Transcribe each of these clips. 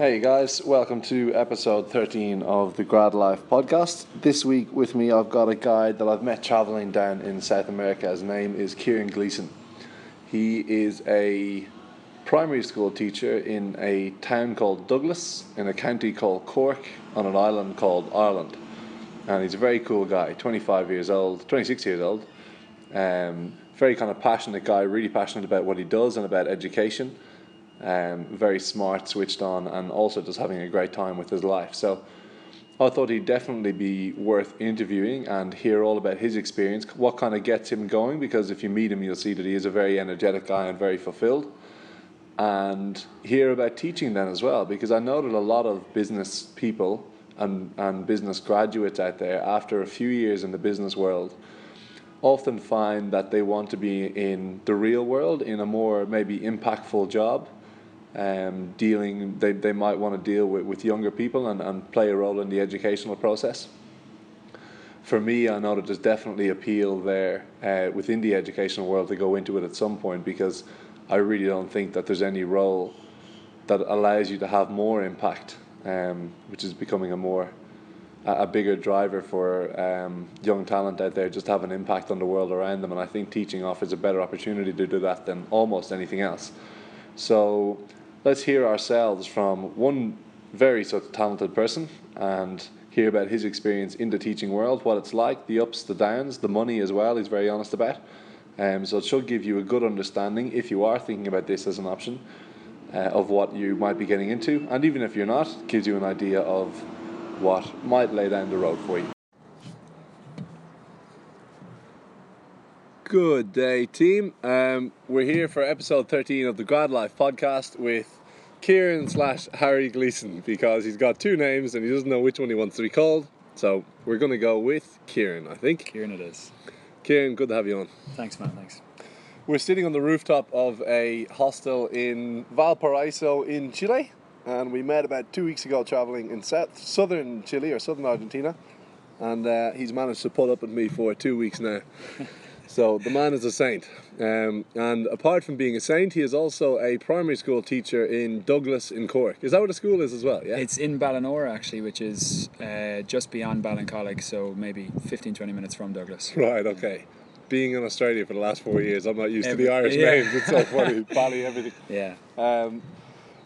Hey guys, welcome to episode 13 of the Grad Life podcast. This week with me, I've got a guy that I've met traveling down in South America. His name is Kieran Gleeson. He is a primary school teacher in a town called Douglas, in a county called Cork, on an island called Ireland. And he's a very cool guy, 25 years old, 26 years old. Um, very kind of passionate guy, really passionate about what he does and about education um, very smart, switched on, and also just having a great time with his life. So I thought he'd definitely be worth interviewing and hear all about his experience, what kind of gets him going, because if you meet him, you'll see that he is a very energetic guy and very fulfilled. And hear about teaching then as well, because I know that a lot of business people and, and business graduates out there, after a few years in the business world, often find that they want to be in the real world in a more maybe impactful job um, dealing they, they might want to deal with, with younger people and, and play a role in the educational process. For me I know that there's definitely appeal there uh, within the educational world to go into it at some point because I really don't think that there's any role that allows you to have more impact um, which is becoming a more a bigger driver for um, young talent out there just have an impact on the world around them. And I think teaching offers a better opportunity to do that than almost anything else. So let's hear ourselves from one very sort of talented person and hear about his experience in the teaching world, what it's like, the ups, the downs, the money as well. He's very honest about. Um, so it should give you a good understanding if you are thinking about this as an option uh, of what you might be getting into, and even if you're not, it gives you an idea of what might lay down the road for you. Good day, team. Um, we're here for episode 13 of the Grad Life podcast with Kieran slash Harry Gleeson because he's got two names and he doesn't know which one he wants to be called. So we're going to go with Kieran, I think. Kieran, it is. Kieran, good to have you on. Thanks, man. Thanks. We're sitting on the rooftop of a hostel in Valparaiso in Chile, and we met about two weeks ago traveling in south, southern Chile or southern Argentina. And uh, he's managed to put up with me for two weeks now. So the man is a saint. Um, and apart from being a saint, he is also a primary school teacher in Douglas in Cork. Is that where the school is as well? Yeah. It's in Ballinora actually, which is uh, just beyond Ballincollig, so maybe 15 20 minutes from Douglas. Right, okay. Being in Australia for the last four years, I'm not used Every, to the Irish yeah. names. It's so funny. Bally, everything. Yeah. Um,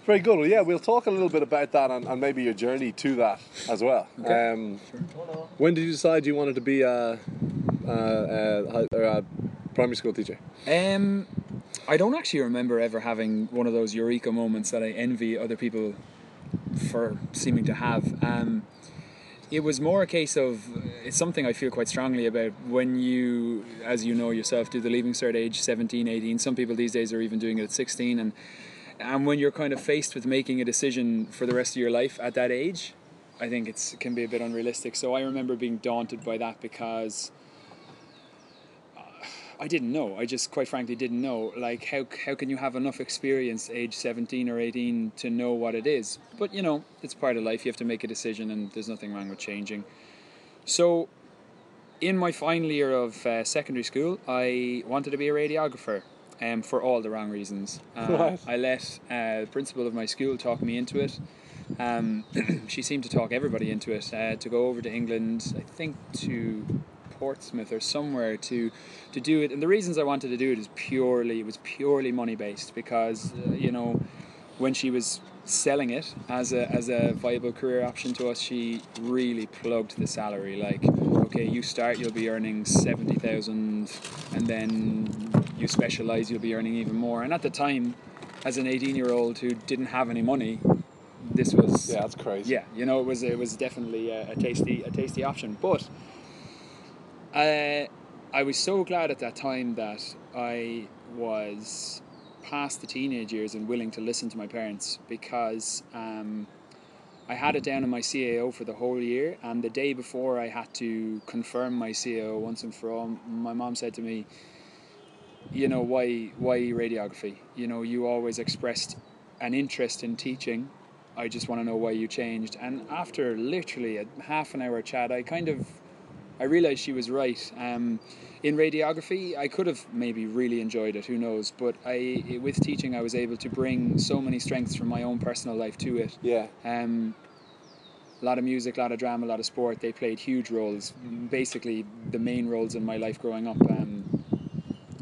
very good. Well, yeah, we'll talk a little bit about that and, and maybe your journey to that as well. Okay. Um, sure. When did you decide you wanted to be a, a, a, a primary school teacher? Um, I don't actually remember ever having one of those eureka moments that I envy other people for seeming to have. Um, it was more a case of it's something I feel quite strongly about when you, as you know yourself, do the leaving cert age 17, 18. Some people these days are even doing it at 16, and and when you're kind of faced with making a decision for the rest of your life at that age, I think it can be a bit unrealistic. So I remember being daunted by that because uh, I didn't know. I just quite frankly didn't know. Like how how can you have enough experience age 17 or 18 to know what it is? But you know, it's part of life. You have to make a decision and there's nothing wrong with changing. So in my final year of uh, secondary school, I wanted to be a radiographer um, for all the wrong reasons. Uh, I let uh, the principal of my school talk me into it. Um, she seemed to talk everybody into it uh, to go over to England, I think to Portsmouth or somewhere to to do it. And the reasons I wanted to do it is purely it was purely money based because uh, you know when she was selling it as a as a viable career option to us, she really plugged the salary like okay, you start, you'll be earning 70,000, and then you specialize, you'll be earning even more. And at the time, as an 18 year old who didn't have any money, this was yeah, that's crazy. Yeah, you know, it was it was definitely a, a tasty a tasty option. But I was so glad at that time that I was past the teenage years and willing to listen to my parents because. Um, I had it down in my CAO for the whole year, and the day before I had to confirm my CAO once and for all, my mom said to me, "You know why why radiography? You know you always expressed an interest in teaching. I just want to know why you changed." And after literally a half an hour chat, I kind of I realized she was right. Um, in radiography, I could have maybe really enjoyed it. Who knows? But I, with teaching, I was able to bring so many strengths from my own personal life to it. Yeah. Um, a lot of music, a lot of drama, a lot of sport. They played huge roles. Basically, the main roles in my life growing up. Um,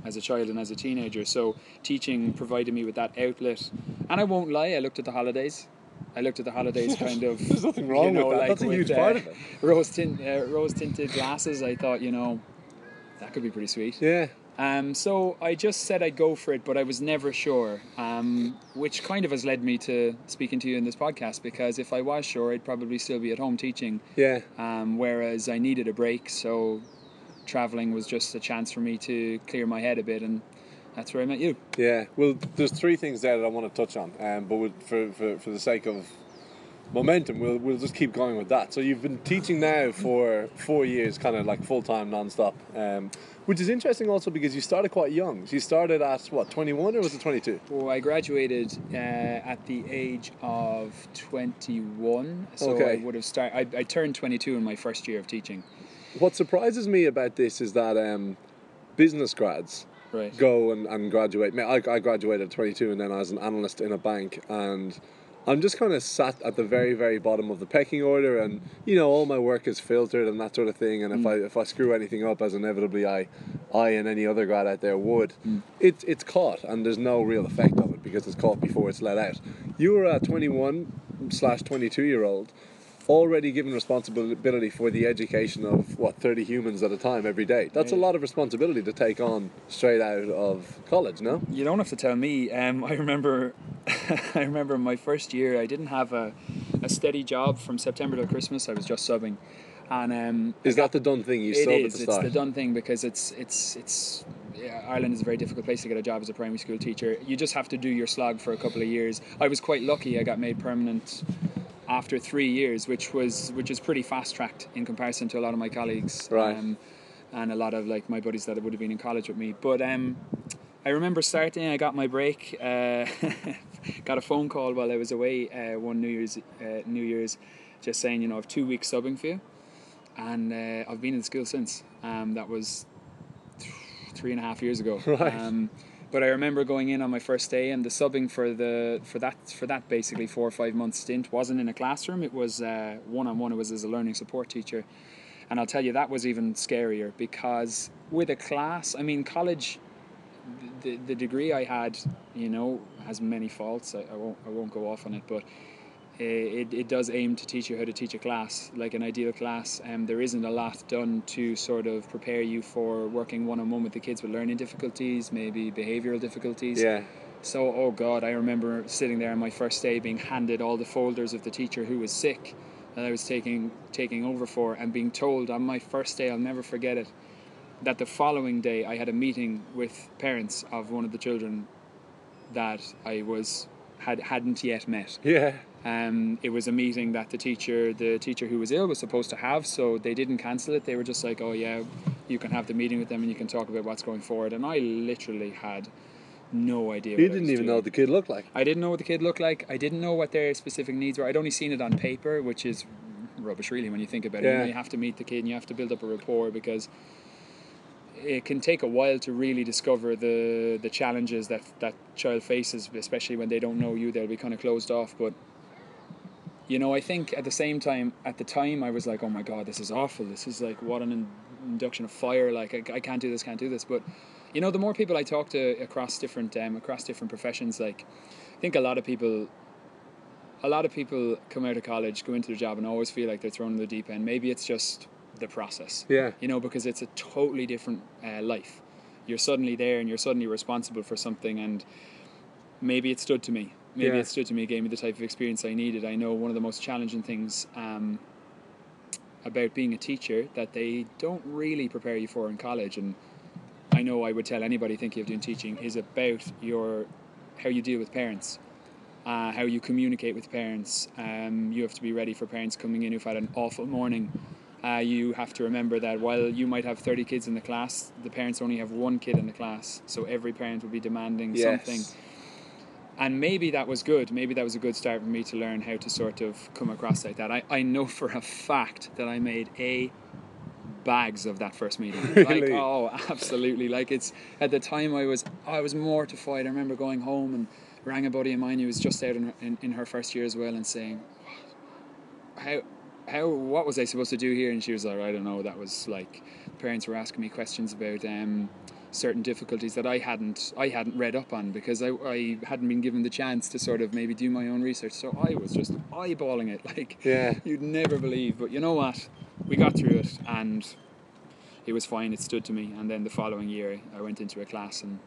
as a child and as a teenager, so teaching provided me with that outlet. And I won't lie, I looked at the holidays. I looked at the holidays kind of. There's nothing wrong you know, with that. like That's a with, huge uh, part of it. Rose tint, uh, rose tinted glasses. I thought, you know, that could be pretty sweet. Yeah. Um, so I just said I'd go for it, but I was never sure, um, which kind of has led me to speaking to you in this podcast. Because if I was sure, I'd probably still be at home teaching. Yeah. Um, whereas I needed a break, so traveling was just a chance for me to clear my head a bit, and that's where I met you. Yeah, well, there's three things there that I want to touch on, um, but with, for, for for the sake of momentum, we'll we'll just keep going with that. So you've been teaching now for four years, kind of like full time, non-stop, um, which is interesting also because you started quite young. So you started at what 21 or was it 22? Well, I graduated uh, at the age of 21, so Okay. I would have started. I, I turned 22 in my first year of teaching. What surprises me about this is that um, business grads Right. go and, and graduate. I, I graduated at 22 and then I was an analyst in a bank and I'm just kind of sat at the very, very bottom of the pecking order and, you know, all my work is filtered and that sort of thing and if mm. I if I screw anything up as inevitably I I and any other grad out there would, mm. it's it's caught and there's no real effect of it because it's caught before it's let out. You were a 21 slash 22 year old already given responsibility for the education of what 30 humans at a time every day that's a lot of responsibility to take on straight out of college no You don't have to tell me. Um, I remember, I remember my first year. I didn't have a, a steady job from September to Christmas. I was just subbing, and um, is that the done thing you It sub at is. the It's start the done thing because it's it's it's. Ireland is a very difficult place to get a job as a primary school teacher. You just have to do your slog for a couple of years. I was quite lucky. I got made permanent after three years, which was which is pretty fast tracked in comparison to a lot of my colleagues. Right. Um, and a lot of like my buddies that would have been in college with me. But um, I remember starting. I got my break. Uh, got a phone call while I was away uh, one New Year's uh, New Year's, just saying you know I've two weeks subbing for you and uh, I've been in school since. Um, that was three and a half years ago. Right. Um, but I remember going in on my first day, and the subbing for the for that for that basically four or five month stint wasn't in a classroom. It was one on one. It was as a learning support teacher, and I'll tell you that was even scarier because with a class, I mean college. The, the degree I had, you know, has many faults. I, I won't I won't go off on it, but it, it does aim to teach you how to teach a class, like an ideal class. Um, there isn't a lot done to sort of prepare you for working one on one with the kids with learning difficulties, maybe behavioural difficulties. yeah So, oh God, I remember sitting there on my first day being handed all the folders of the teacher who was sick that I was taking taking over for, and being told on my first day, I'll never forget it, that the following day I had a meeting with parents of one of the children that I was had hadn't yet met. yeah Um, it was a meeting that the teacher, the teacher who was ill, was supposed to have. So they didn't cancel it. They were just like, "Oh yeah, you can have the meeting with them and you can talk about what's going forward." And I literally had no idea. you what didn't was even know what the kid looked like I didn't know what the kid looked like. I didn't know what their specific needs were. I'd only seen it on paper, which is rubbish, really, when you think about it. You, Yeah. know, you have to meet the kid and you have to build up a rapport because it can take a while to really discover the the challenges that that child faces, especially when they don't know you. They'll be kind of closed off, but. You know, I think at the same time, at the time, I was like, "Oh my god, this is awful. This is like what an in- induction of fire. Like, I, I can't do this, can't do this." But you know, the more people I talk to across different um, across different professions, like I think a lot of people, a lot of people come out of college, go into their job, and always feel like they're thrown in the deep end. Maybe it's just the process, yeah you know, because it's a totally different uh, life. You're suddenly there, and you're suddenly responsible for something, and maybe it stood to me. Maybe Yeah. it stood to me, gave me the type of experience I needed. I know one of the most challenging things um, about being a teacher that they don't really prepare you for in college, and I know I would tell anybody thinking of doing teaching is about your how you deal with parents, uh, how you communicate with parents. Um, you have to be ready for parents coming in who've had an awful morning. Uh, you have to remember that while you might have 30 kids in the class, the parents only have one kid in the class. So every parent will be demanding yes something. And maybe that was good. Maybe that was a good start for me to learn how to sort of come across like that. I, I know for a fact that I made a bags of that first meeting. Really? Like, oh, absolutely. Like it's at the time I was I was mortified. I remember going home and rang a buddy of mine who was just out in her, in, in her first year as well and saying, how how what was I supposed to do here? And she was like, I don't know. That was like parents were asking me questions about um, certain difficulties that I hadn't I hadn't read up on because I, I hadn't been given the chance to sort of maybe do my own research. So I was just eyeballing it like Yeah. you'd never believe. But you know what? We got through it and it was fine. It stood to me. And then the following year, I went into a class and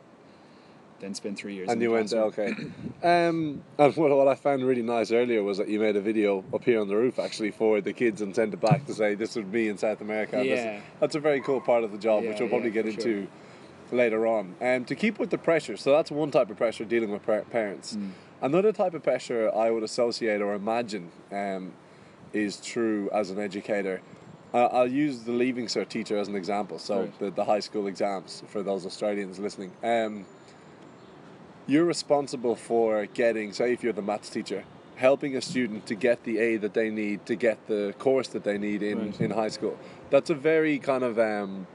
then spent three years. And you went, okay. Um, and what, what I found really nice earlier was that you made a video up here on the roof actually for the kids and sent it back to say this was me in South America. Yeah. that's a very cool part of the job, which Yeah, we'll probably yeah, get into. sure. Later on. And to keep with the pressure, so that's one type of pressure dealing with par- parents. Mm. Another type of pressure I would associate or imagine um, is true as an educator. Uh, I'll use the Leaving Cert teacher as an example. So Right. the, the high school exams for those Australians listening. Um, you're responsible for getting, say, if you're the maths teacher, helping a student to get the aid that they need to get the course that they need in, Right. in high school. That's a very kind of um,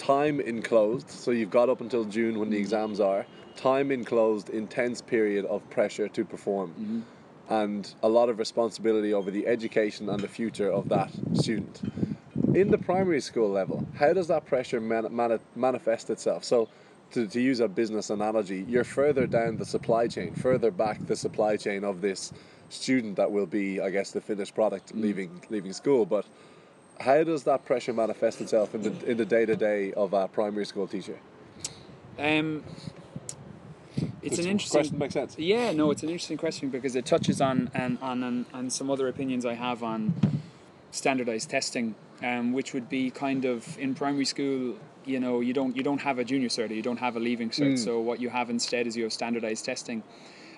time enclosed. So you've got up until June when the mm-hmm. exams are. Time enclosed, intense period of pressure to perform. Mm-hmm. And a lot of responsibility over the education and the future of that student. In the primary school level, how does that pressure man- mani- manifest itself? So, to, to use a business analogy, you're further down the supply chain, further back the supply chain of this student that will be, I guess, the finished product mm-hmm. leaving leaving school. But how does that pressure manifest itself in the in the day to day of a primary school teacher? Um, it's This an interesting question makes sense. Yeah, no, it's an interesting question because it touches on and on, on, on some other opinions I have on standardized testing, um, which would be kind of in primary school. You know, you don't you don't have a junior cert, you don't have a leaving cert. So what you have instead is you have standardized testing.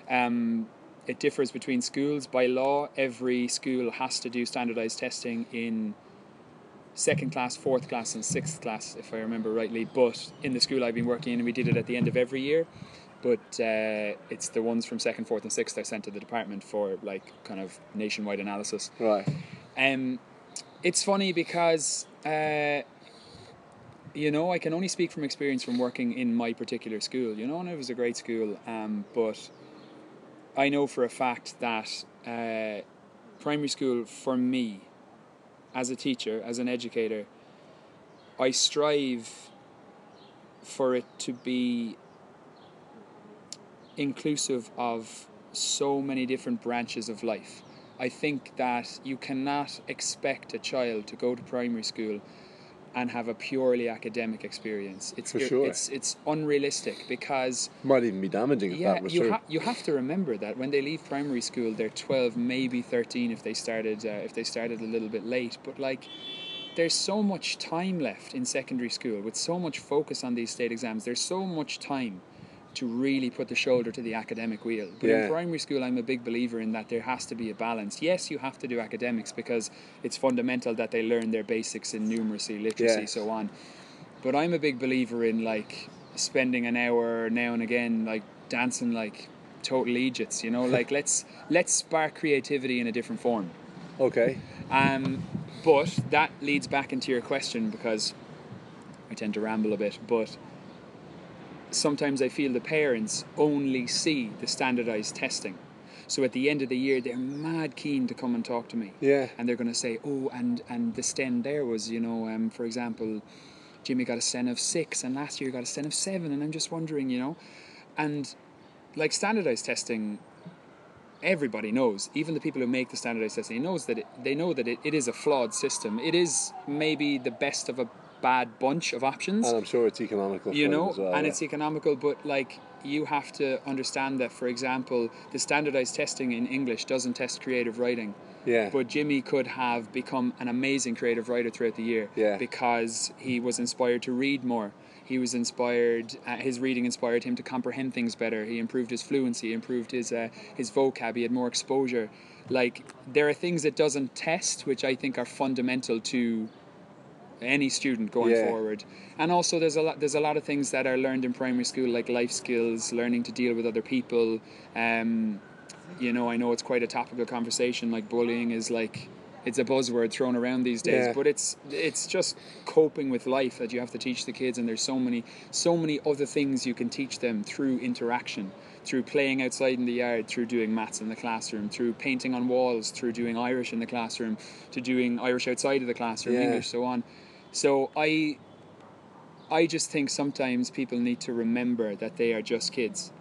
Um, it differs between schools by law. Every school has to do standardized testing in second class, fourth class, and sixth class, if I remember rightly. But in the school I've been working in, we did it at the end of every year. But uh, it's the ones from second, fourth, and sixth I sent to the department for like kind of nationwide analysis. Right. Um, it's funny because uh, you know I can only speak from experience from working in my particular school. You know, and it was a great school, um, but I know for a fact that uh, primary school for me, as a teacher, as an educator, I strive for it to be inclusive of so many different branches of life. I think that you cannot expect a child to go to primary school and have a purely academic experience. It's For sure. it's it's unrealistic because Might even be damaging if yeah, that was you true. ha- you have to remember that when they leave primary school, they're twelve, maybe thirteen if they started uh, if they started a little bit late. But like, there's so much time left in secondary school with so much focus on these state exams. There's so much time to really put the shoulder to the academic wheel. But Yeah. in primary school, I'm a big believer in that there has to be a balance. Yes, you have to do academics because it's fundamental that they learn their basics in numeracy, literacy, so on. But I'm a big believer in like spending an hour now and again, like dancing like total idiots. You know, like let's let's spark creativity in a different form. Okay. Um, but that leads back into your question because I tend to ramble a bit. But sometimes I feel the parents only see the standardized testing. So at the end of the year, they're mad keen to come and talk to me Yeah. and they're going to say, "Oh, and and the sten there was, you know, um, for example, Jimmy got a sten of six, and last year he got a sten of seven, and I'm just wondering, you know, and like standardized testing, everybody knows, even the people who make the standardized testing, knows that it, they know that it, it is a flawed system. It is maybe the best of a bad bunch of options And I'm sure it's economical. you know well, and yeah. it's economical but like you have to understand that for example the standardized testing in english doesn't test creative writing yeah. but jimmy could have become an amazing creative writer throughout the year Yeah. because he was inspired to read more he was inspired uh, his reading inspired him to comprehend things better he improved his fluency improved his uh, his vocab he had more exposure like there are things it doesn't test which i think are fundamental to any student going Yeah. forward. And also, there's a lot. There's a lot of things that are learned in primary school, like life skills, learning to deal with other people. Um, you know, I know it's quite a topical conversation. Like bullying is like it's a buzzword thrown around these days, Yeah. but it's it's just coping with life that you have to teach the kids, and there's so many so many other things you can teach them through interaction, through playing outside in the yard, through doing maths in the classroom, through painting on walls, through doing Irish in the classroom, to doing Irish outside of the classroom, Yeah. English, so on. So I I just think sometimes people need to remember that they are just kids.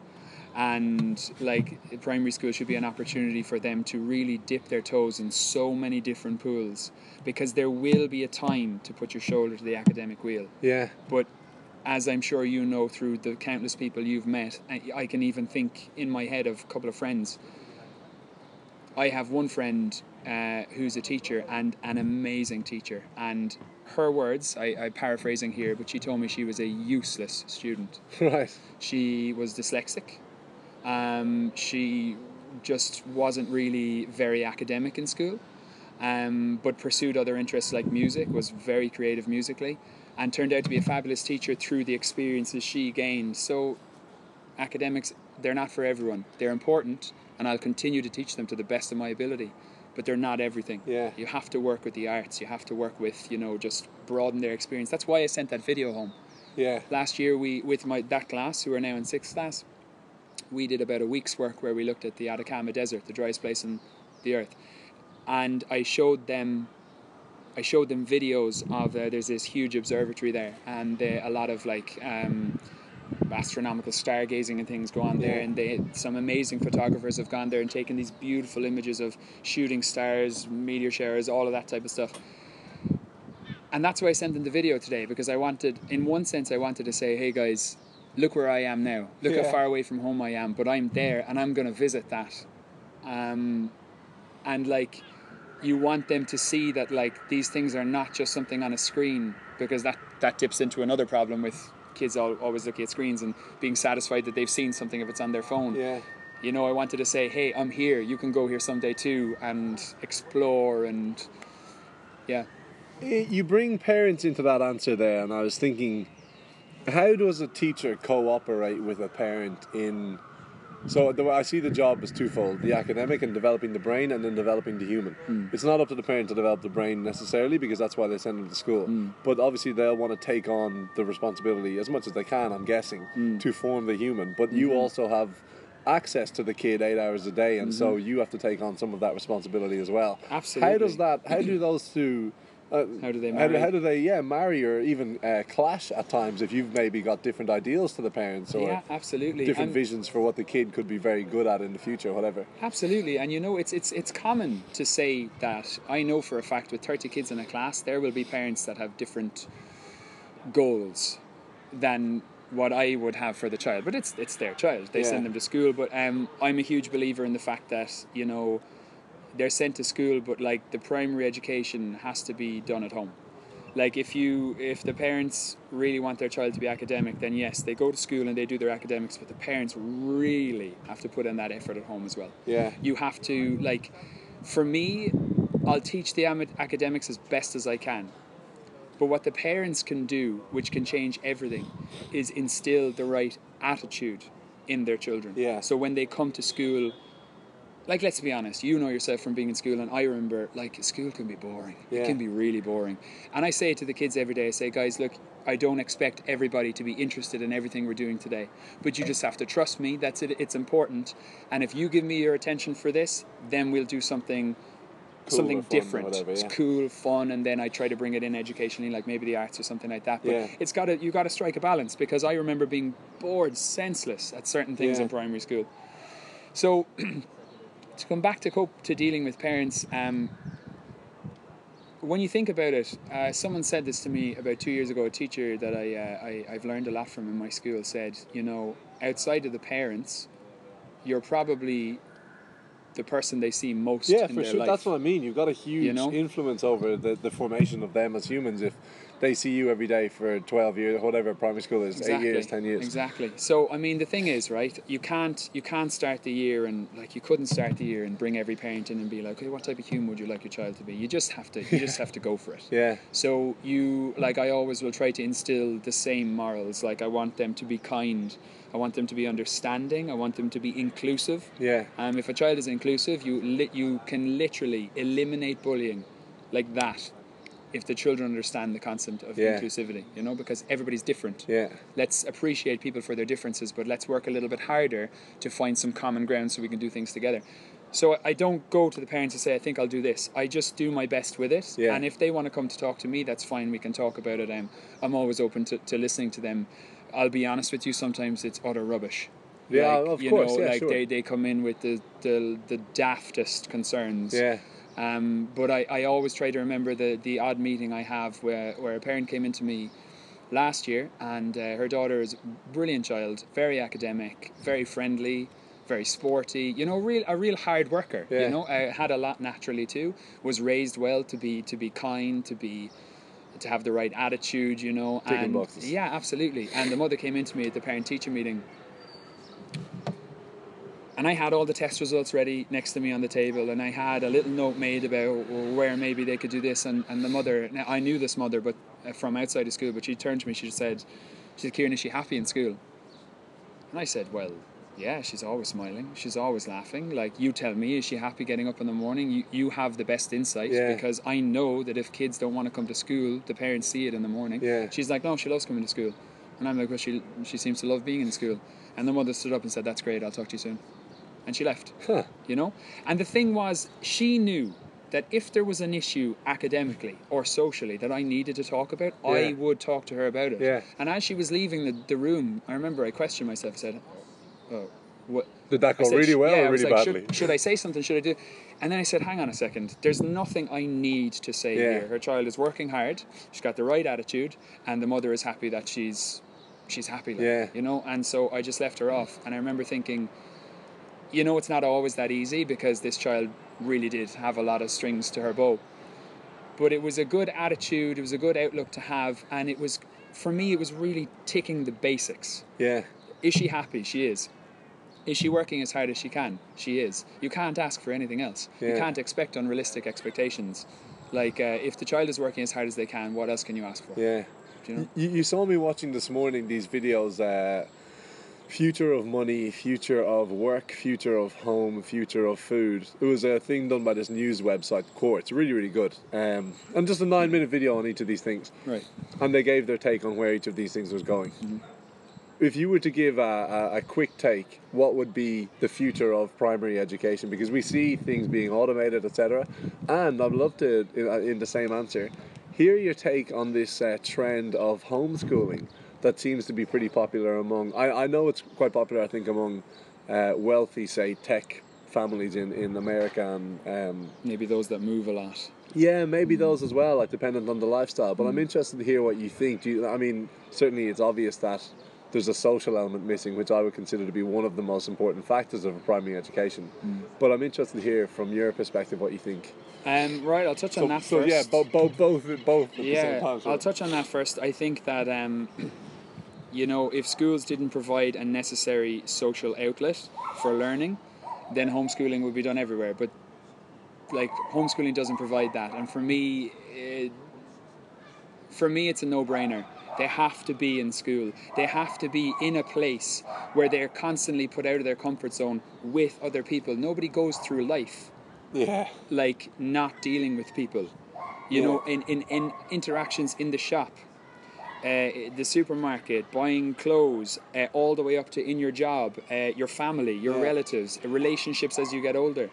And like primary school should be an opportunity for them to really dip their toes in so many different pools because there will be a time to put your shoulder to the academic wheel. Yeah. But as I'm sure you know through the countless people you've met, I, I can even think in my head of a couple of friends. I have one friend uh, who's a teacher and an amazing teacher. And her words, I, I'm paraphrasing here, but she told me she was a useless student. Right. She was dyslexic. Um, she just wasn't really very academic in school, um, but pursued other interests like music, was very creative musically, and turned out to be a fabulous teacher through the experiences she gained. So, academics, they're not for everyone. They're important, and I'll continue to teach them to the best of my ability. But they're not everything. Yeah. You have to work with the arts. You have to work with, you know, just broaden their experience. That's why I sent that video home Yeah. last year we with my that class who are now in sixth class we did about a week's work where we looked at the Atacama Desert the driest place on the earth and I showed them I showed them videos of uh, there's this huge observatory there and uh, a lot of like um, astronomical stargazing and things go on there and they some amazing photographers have gone there and taken these beautiful images of shooting stars meteor showers all of that type of stuff and that's why I sent them the video today because I wanted, in one sense, I wanted to say, hey guys, look where I am now. Look Yeah. how far away from home I am, but I'm there and I'm going to visit that. Um, and like, you want them to see that like these things are not just something on a screen because that that dips into another problem with kids all, always looking at screens and being satisfied that they've seen something if it's on their phone Yeah. you know, I wanted to say, hey, I'm here. You can go here someday too and explore and yeah. Eh, You bring parents into that answer there, and I was thinking, how does a teacher cooperate with a parent in? So the, I see the job as twofold: the academic and developing the brain, and then developing the human. Hmm. It's not up to the parent to develop the brain necessarily because that's why they send them to school. Hmm. But obviously, they'll want to take on the responsibility as much as they can. I'm guessing hmm. to form the human. But you also have access to the kid eight hours a day, and so you have to take on some of that responsibility as well. Absolutely. How does that? How do those two? Uh, How do they how marry? how do they yeah marry or even uh, clash at times if you've maybe got different ideals to the parents or yeah, absolutely. different And- visions for what the kid could be very good at in the future whatever Absolutely, and you know it's it's it's common to say that. I know for a fact with thirty kids in a class, there will be parents that have different goals than what I would have for the child. But it's it's their child; they Yeah. send them to school. But um, I'm a huge believer in the fact that you know they're sent to school, but like the primary education has to be done at home. Like if you if the parents really want their child to be academic, then yes, they go to school and they do their academics. But the parents really have to put in that effort at home as well yeah you have to like for me i'll teach the academics as best as i can but what the parents can do which can change everything is instill the right attitude in their children Yeah. so when they come to school like let's be honest you know yourself from being in school and i remember like school can be boring Yeah. it can be really boring and i say to the kids every day i say guys look i don't expect everybody to be interested in everything we're doing today but you just have to trust me that's it it's important and if you give me your attention for this then we'll do something Cool something different whatever, it's cool fun and then i try to bring it in educationally like maybe the arts or something like that but Yeah. it's got to you got to strike a balance because i remember being bored senseless at certain things Yeah. in primary school so to come back to cope to dealing with parents um, when you think about it uh, someone said this to me about two years ago a teacher that I, uh, I i've learned a lot from in my school said you know outside of the parents you're probably the person they see most yeah in for their sure life. that's what i mean you've got a huge know? influence over the, the formation of them as humans if they see you every day for 12 years whatever primary school is 8 years 10 years Exactly. So I mean, the thing is, right? You can't you can't start the year and like you couldn't start the year and bring every parent in and be like, hey, what type of human would you like your child to be? You just have to you just have to go for it. yeah So you like I always will try to instill the same morals. Like I want them to be kind. I want them to be understanding. I want them to be inclusive. yeah Um, if a child is inclusive, you li- you can literally eliminate bullying like that if the children understand the concept of Yeah. inclusivity, you know, because everybody's different. Yeah. Let's appreciate people for their differences, but let's work a little bit harder to find some common ground so we can do things together. So I don't go to the parents and say, I think I'll do this. I just do my best with it. Yeah. And if they want to come to talk to me, that's fine. We can talk about it. Um, I'm always open to, to listening to them. I'll be honest with you, sometimes it's utter rubbish. Yeah, like, of you course, Know, yeah, like sure. they, they come in with the, the, the daftest concerns. Yeah. Um, but I, I always try to remember the, the odd meeting I have where, where a parent came into me last year and uh, her daughter is a brilliant child, very academic, very friendly, very sporty, you know, real a real hard worker. Yeah. You know, uh, had a lot naturally too. Was raised well to be to be kind, to be to have the right attitude, you know. Ticking and boxes. yeah, absolutely. And the mother came into me at the parent teacher meeting and I had all the test results ready next to me on the table, and I had a little note made about where maybe they could do this. And, and the mother, now I knew this mother, but uh, from outside of school, but she turned to me, she just said, "She said, Kieran, is she happy in school?" And I said, "Well, yeah, she's always smiling, she's always laughing. Like you tell me, is she happy getting up in the morning? You you have the best insight Yeah. because I know that if kids don't want to come to school, the parents see it in the morning. Yeah. She's like, no, she loves coming to school, and I'm like, well, she she seems to love being in school. And the mother stood up and said, "That's great. I'll talk to you soon." And she left. Huh. You know? And the thing was, she knew that if there was an issue academically or socially that I needed to talk about, Yeah. I would talk to her about it. Yeah. And as she was leaving the, the room, I remember I questioned myself. I said, "Oh, what?" Did that go said, really well yeah, or I was really like, badly? Should, should I say something? Should I do? And then I said, "Hang on a second. There's nothing I need to say Yeah. here. Her child is working hard. She's got the right attitude, and the mother is happy that she's she's happy. Like, Yeah. You know. And so I just left her off. And I remember thinking, you know, it's not always that easy because this child really did have a lot of strings to her bow. But it was a good attitude. It was a good outlook to have, and it was for me. It was really ticking the basics. Yeah. Is she happy? She is. Is she working as hard as she can? She is. You can't ask for anything else. Yeah. You can't expect unrealistic expectations. Like uh, if the child is working as hard as they can, what else can you ask for? Yeah. Do you know? You, you saw me watching this morning these videos. Uh, future of money, future of work, future of home, future of food. It was a thing done by this news website, Quartz. Really, really good. Um, and just a nine-minute video on each of these things. Right. and they gave their take on where each of these things was going. If you were to give a, a, a quick take, what would be the future of primary education? Because we see things being automated, etc. And I'd love to, in, in the same answer, hear your take on this uh, trend of homeschooling that seems to be pretty popular among. I, I know it's quite popular. I think among uh, wealthy, say, tech families in in America and. Um, Maybe those that move a lot. yeah, maybe those as well, like dependent on the lifestyle. But I'm interested to hear what you think. Do you, I mean, certainly it's obvious that there's a social element missing, which I would consider to be one of the most important factors of a primary education. But I'm interested to hear from your perspective what you think. Um, right, I'll touch on So, that so first. yeah, both, both, both, both at the yeah, same time. so- I'll touch on that first. I think that um, you know, if schools didn't provide a necessary social outlet for learning, then homeschooling would be done everywhere. But like homeschooling doesn't provide that, and for me, it, for me, it's a no-brainer. They have to be in school. They have to be in a place where they're constantly put out of their comfort zone with other people. Nobody goes through life yeah, like not dealing with people you Yeah. know in, in, in interactions in the shop uh, the supermarket buying clothes uh, all the way up to in your job uh, your family your Yeah. relatives relationships as you get older.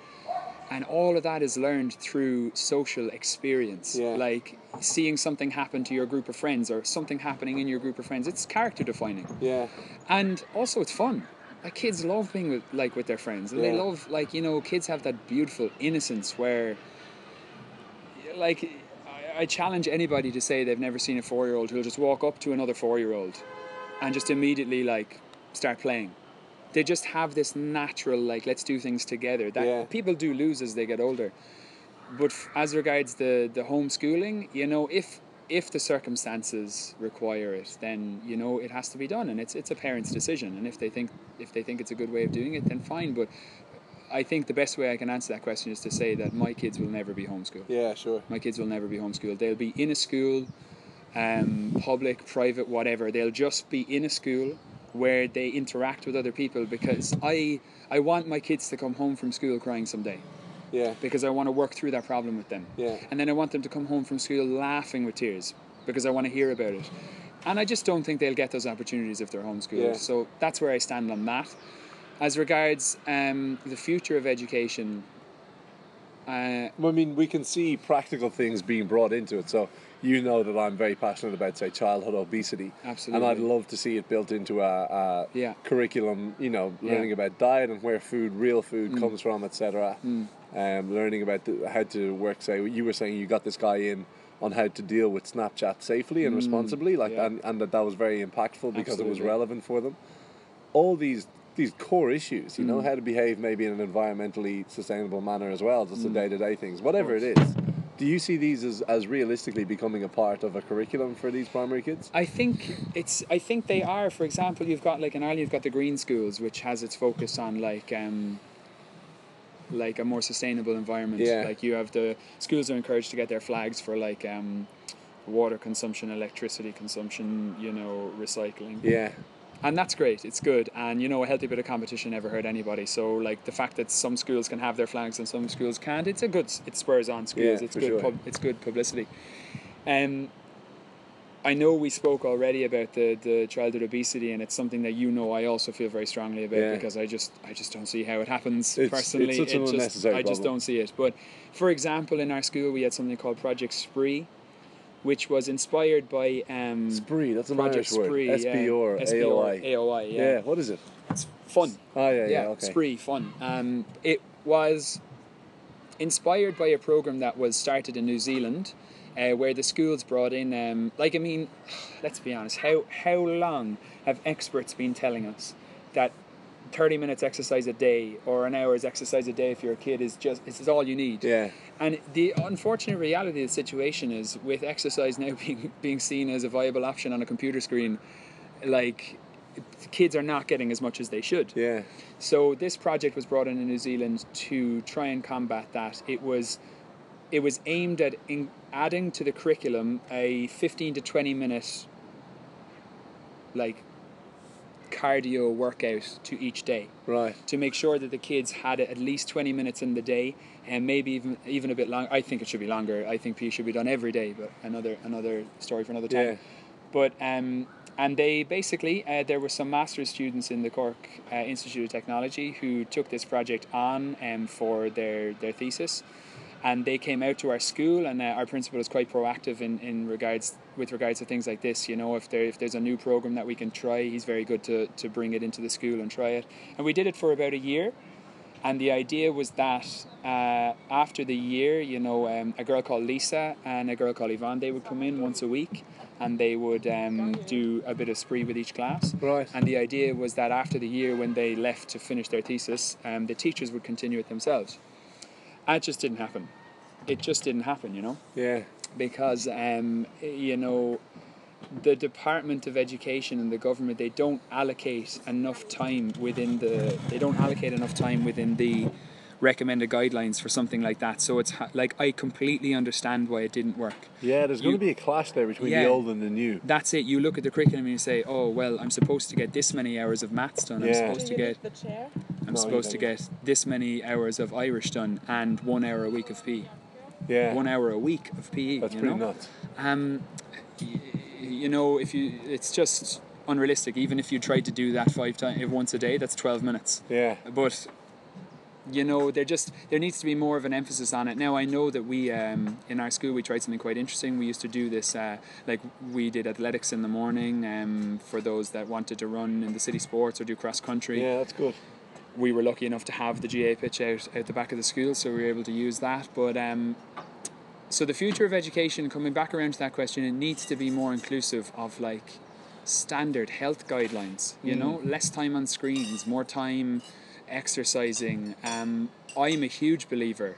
And all of that is learned through social experience. Yeah. like seeing something happen to your group of friends or something happening in your group of friends it's character defining. Yeah, and also it's fun. Like kids love being with like with their friends. And they love like you know kids have that beautiful innocence where like I, challenge anybody to say they've never seen a four year old who'll just walk up to another four year old and just immediately like start playing. They just have this natural like let's do things together that Yeah. people do lose as they get older. But f- as regards the the homeschooling you know if if the circumstances require it then you know it has to be done and it's it's a parent's decision. And if they think if they think it's a good way of doing it then fine. But i think the best way i can answer that question is to say that my kids will never be homeschooled yeah, sure. my kids will never be homeschooled they'll be in a school um, public private whatever they'll just be in a school where they interact with other people because i i want my kids to come home from school crying someday Yeah. because I want to work through that problem with them. Yeah. And then I want them to come home from school laughing with tears because I want to hear about it. And I just don't think they'll get those opportunities if they're homeschooled. Yeah. So that's where I stand on that. As regards um, the future of education, uh, Well, I mean, we can see practical things being brought into it. So you know that I'm very passionate about, say, childhood obesity. Absolutely. And I'd love to see it built into a, a Yeah. curriculum, you know, Yeah. Mm. learning about diet and where food, real food, comes from, etc. Um, learning about the, how to work, say, you were saying you got this guy in on how to deal with Snapchat safely and responsibly, like, Mm. yeah. and, and that that was very impactful because it was relevant for them. All these these core issues, you Mm. know, how to behave maybe in an environmentally sustainable manner as well, Mm. just the day to day things, whatever it is. Do you see these as, as realistically becoming a part of a curriculum for these primary kids? I think it's. I think they are. For example, you've got like in Ireland, you've got the Green Schools, which has its focus on like um, like a more sustainable environment. Yeah. Like you have the schools are encouraged to get their flags for like um, water consumption, electricity consumption, you know, recycling, Yeah, and that's great. It's good, and you know, a healthy bit of competition never hurt anybody. So like the fact that some schools can have their flags and some schools can't, it's a good. It spurs on schools. Yeah, it's good. sure. Pub, it's good publicity. Um, I know we spoke already about the, the childhood obesity, and it's something that you know I also feel very strongly about Yeah. because I just I just don't see how it happens It's- personally. it's such an It just- unnecessary I just don't see it. But for example, in our school we had something called Project Spraoi, which was inspired by um, Spraoi. That's an Project Irish word. Spraoi, S P or yeah. A SPR, O I. AOI, yeah. Yeah. What is it? It's fun. Oh yeah, yeah. Yeah, okay. Spraoi, fun. Um, it was inspired by a program that was started in New Zealand, uh, where the schools brought in, um, like I mean, let's be honest, how how long have experts been telling us that 30 minutes exercise a day or an hour's exercise a day if you're a kid is just this is all you need. Yeah. And the unfortunate reality of the situation is with exercise now being being seen as a viable option on a computer screen, like kids are not getting as much as they should. Yeah. So this project was brought in in New Zealand to try and combat that. It was it was aimed at in adding to the curriculum a 15 to 20 minute like cardio workout to each day Right. to make sure that the kids had at least 20 minutes in the day and maybe even even a bit longer. I think it should be longer I think PE should be done every day but another another story for another time Yeah. but um and they basically uh, there were some master's students in the Cork uh, Institute of Technology who took this project on um, for their their thesis and they came out to our school and uh, our principal is quite proactive in, in regards with regards to things like this you know if there if there's a new program that we can try he's very good to, to bring it into the school and try it. And we did it for about a year and the idea was that uh, after the year you know um, a girl called Lisa and a girl called Yvonne they would come in once a week and they would um, do a bit of Spraoi with each class. Right. and the idea was that after the year when they left to finish their thesis um, the teachers would continue it themselves it just didn't happen. It just didn't happen, you know, Yeah. because um, you know the Department of Education and the government they don't allocate enough time within the they don't allocate enough time within the recommended guidelines for something like that. So it's ha- like I completely understand why it didn't work. Yeah. There's going You- to be a clash there between Yeah. the old and the new. That's it. You look at the curriculum and you say, "Oh well, I'm supposed to get this many hours of maths done. I'm supposed to Do you get the chair? I'm No, supposed to get this many hours of Irish done and one hour a week of PE. Yeah. One hour a week of PE. That's you pretty know? nuts. Um, y- you know, if you, it's just unrealistic. Even if you tried to do that five times, once a day, that's twelve minutes. Yeah. But you know, there just there needs to be more of an emphasis on it. Now, I know that we um, in our school we tried something quite interesting. We used to do this, uh, like we did athletics in the morning um, for those that wanted to run in the city sports or do cross country Yeah. That's good. we were lucky enough to have the GAA pitch out out the back of the school, so we were able to use that. But um, so the future of education, coming back around to that question, it needs to be more inclusive of like standard health guidelines. You know, less time on screens, more time exercising. Um, I'm a huge believer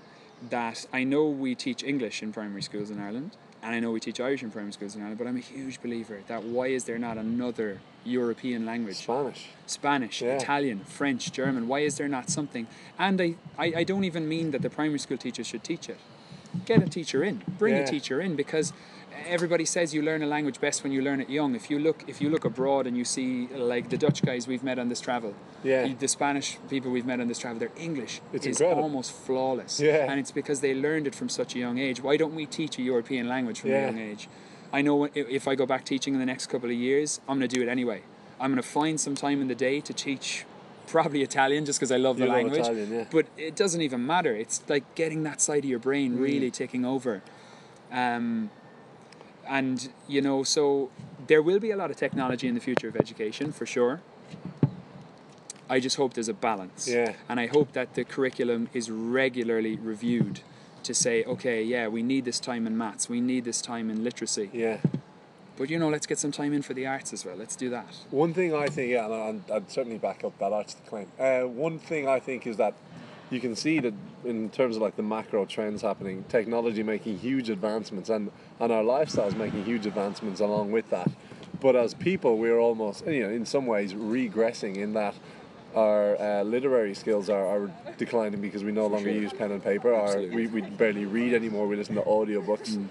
that I know we teach English in primary schools in Ireland. And I know we teach Irish in primary schools in Ireland, but I'm a huge believer that why is there not another European language? Spanish. Spanish, Yeah. Italian, French, German. Why is there not something? And I, I, I don't even mean that the primary school teachers should teach it. get a teacher in, bring Yeah. a teacher in because everybody says you learn a language best when you learn it young. If you look if you look abroad and you see like the Dutch guys we've met on this travel, Yeah. the Spanish people we've met on this travel, their English It's is incredible. almost flawless. Yeah. And it's because they learned it from such a young age. Why don't we teach a European language from Yeah. a young age? I know if I go back teaching in the next couple of years, I'm going to do it anyway. I'm going to find some time in the day to teach probably Italian just because I love the You love language. Italian, yeah. But it doesn't even matter. It's like getting that side of your brain Mm. really taking over. Um, and, you know, so there will be a lot of technology in the future of education for sure. I just hope there's a balance. Yeah. And I hope that the curriculum is regularly reviewed to say, okay, yeah, we need this time in maths, we need this time in literacy. Yeah. But you know, let's get some time in for the arts as well. Let's do that. One thing I think, yeah, and I'd, certainly back up that arts claim. Uh, one thing I think is that you can see that in terms of like the macro trends happening, technology making huge advancements, and and our lifestyles making huge advancements along with that. But as people, we're almost, you know, in some ways regressing in that our uh, literary skills are, are declining because we no longer use pen and paper. Our, we, we barely read anymore. We listen to audiobooks.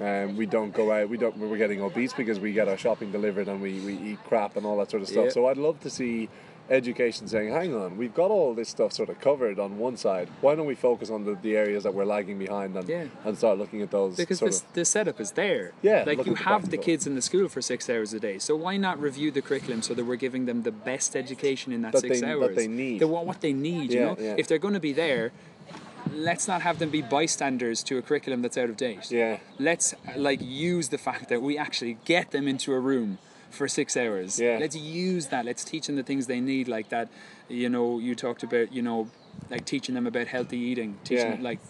Um, we don't go out. We don't. We're getting obese because we get our shopping delivered and we, we eat crap and all that sort of stuff. Yeah. So I'd love to see education saying, "Hang on, we've got all this stuff sort of covered on one side. Why don't we focus on the, the areas that we're lagging behind and Yeah. and start looking at those Because sort this, of the setup is there. Yeah, Like you the have the kids in the school for six hours a day. So why not review the curriculum so that we're giving them the best education in that, That six they- that hours? they need. The, what, what they need, you Yeah, know? yeah. If they're going to be there, let's not have them be bystanders to a curriculum that's out of date. Yeah. Let's like use the fact that we actually get them into a room for six hours. Yeah. Let's use that. Let's teach them the things they need, like that. You know, you talked about, you know, like teaching them about healthy eating. Teaching Yeah. them, like,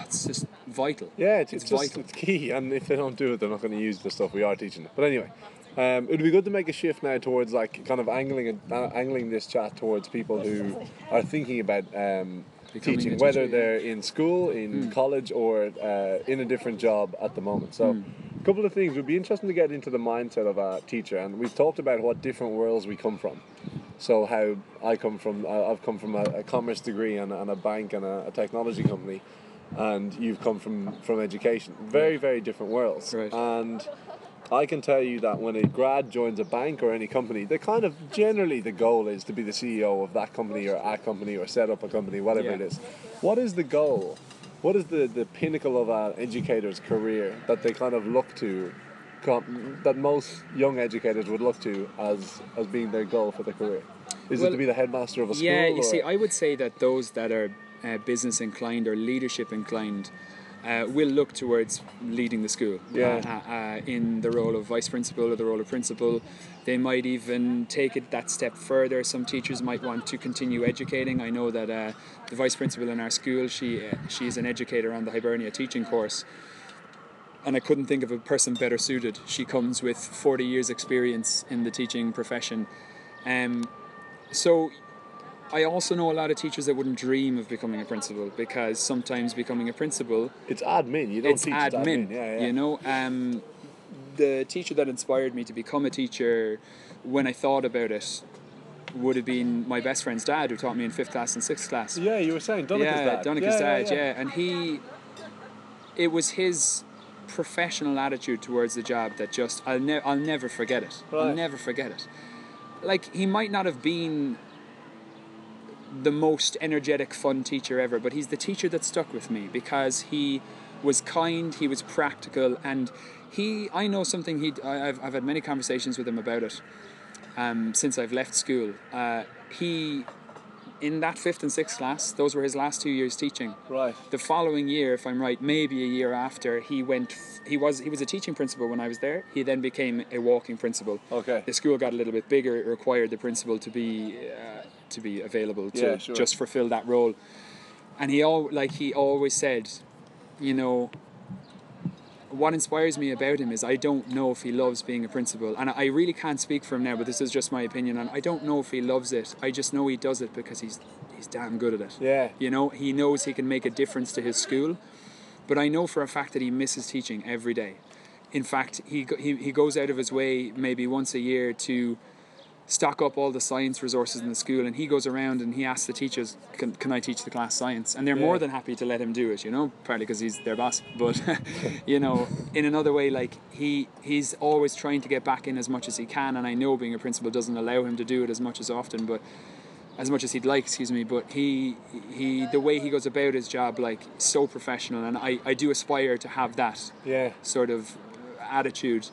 it's just vital. Yeah, it's, It's it's, just vital. it's key, and if they don't do it, they're not going to use the stuff we are teaching them. But anyway, um, it would be good to make a shift now towards like kind of angling uh, angling this chat towards people who are thinking about um, teaching, whether they're in school, in college, or uh, in a different job at the moment. So. Hmm. Couple of things would be interesting to get into the mindset of a teacher, and we've talked about what different worlds we come from. So how I come from, I've come from a, a commerce degree and, and a bank and a, a technology company, and you've come from from education. Very very different worlds. Right. And I can tell you that when a grad joins a bank or any company, the kind of generally the goal is to be the CEO of that company or a company or set up a company, whatever Yeah. it is. What is the goal? What is the, the pinnacle of an educator's career that they kind of look to, that most young educators would look to as as being their goal for their career? Is it to be the headmaster of a school? Yeah, you or- see, I would say that those that are uh, business inclined or leadership inclined uh, will look towards leading the school Yeah. uh, uh, in the role of vice principal or the role of principal. They might even take it that step further. Some teachers might want to continue educating. I know that uh, the vice principal in our school, she uh, she's an educator on the Hibernia teaching course. And I couldn't think of a person better suited. She comes with 40 years' experience in the teaching profession. Um, so I also know a lot of teachers that wouldn't dream of becoming a principal because sometimes becoming a principal it's admin. You don't it's teach admin, admin. Yeah, yeah. you know um, the teacher that inspired me to become a teacher when I thought about it would have been my best friend's dad who taught me in fifth class and sixth class Yeah, you were saying Donica's yeah, dad. Donica's yeah, dad, yeah, and he, it was his professional attitude towards the job that just I'll ne- I'll never forget it. I'll never forget it. Like he might not have been the most energetic, fun teacher ever, but he's the teacher that stuck with me because he was kind, he was practical, and he. I know something. He. I've I've had many conversations with him about it. Um, since I've left school, uh, he in that fifth and sixth class, those were his last two years teaching. Right. The following year, if I'm right, maybe a year after, he went. He was he was a teaching principal when I was there. He then became a walking principal. Okay. The school got a little bit bigger. It required the principal to be uh, to be available to Yeah, sure. just fulfill that role. And he all like he always said, you know. What inspires me about him is I don't know if he loves being a principal, and I really can't speak for him now. But this is just my opinion, and I don't know if he loves it. I just know he does it because he's he's damn good at it. Yeah. You know, he knows he can make a difference to his school, but I know for a fact that he misses teaching every day. In fact, he, he, he goes out of his way maybe once a year to stock up all the science resources in the school and he goes around and he asks the teachers can, can i teach the class science and they're Yeah. more than happy to let him do it you know partly because he's their boss but you know in another way like he he's always trying to get back in as much as he can and i know being a principal doesn't allow him to do it as much as often but as much as he'd like excuse me but he he the way he goes about his job like so professional and i i do aspire to have that Yeah. sort of attitude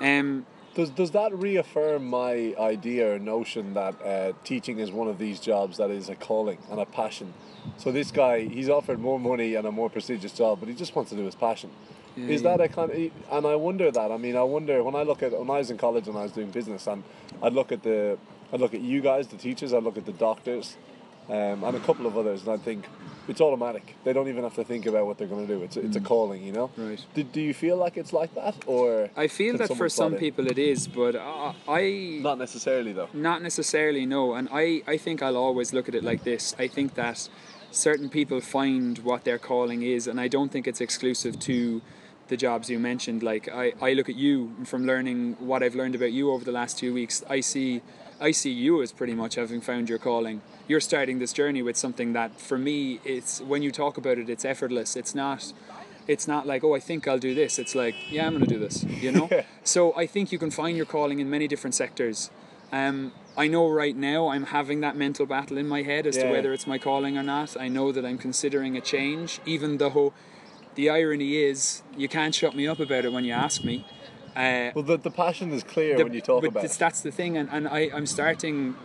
um Does does that reaffirm my idea or notion that uh, teaching is one of these jobs that is a calling and a passion? So this guy, he's offered more money and a more prestigious job, but he just wants to do his passion. is Yeah. that a kind of? And I wonder that. I mean, I wonder when I look at when I was in college and I was doing business, and I'd look at the, I'd look at you guys, the teachers, I'd look at the doctors, um, and a couple of others, and I'd think. It's automatic. They don't even have to think about what they're going to do. It's a, it's a calling, you know. Right. Do, do you feel like it's like that, or I feel that for some slot in? people it is, but uh, I Not necessarily though. not necessarily no. And I I think I'll always look at it like this. I think that certain people find what their calling is, and I don't think it's exclusive to the jobs you mentioned. Like I, I look at you from learning what I've learned about you over the last two weeks. I see I see you as pretty much having found your calling. You're starting this journey with something that for me it's when you talk about it it's effortless. It's not it's not like oh I think I'll do this. It's like yeah I'm going to do this, you know? Yeah. So I think you can find your calling in many different sectors. Um, I know right now I'm having that mental battle in my head as to whether it's my calling or not. I know that I'm considering a change, even though the irony is you can't shut me up about it when you ask me. Uh, Well, the, the passion is clear the- when you talk but about it. that's the thing, and, and I, I'm starting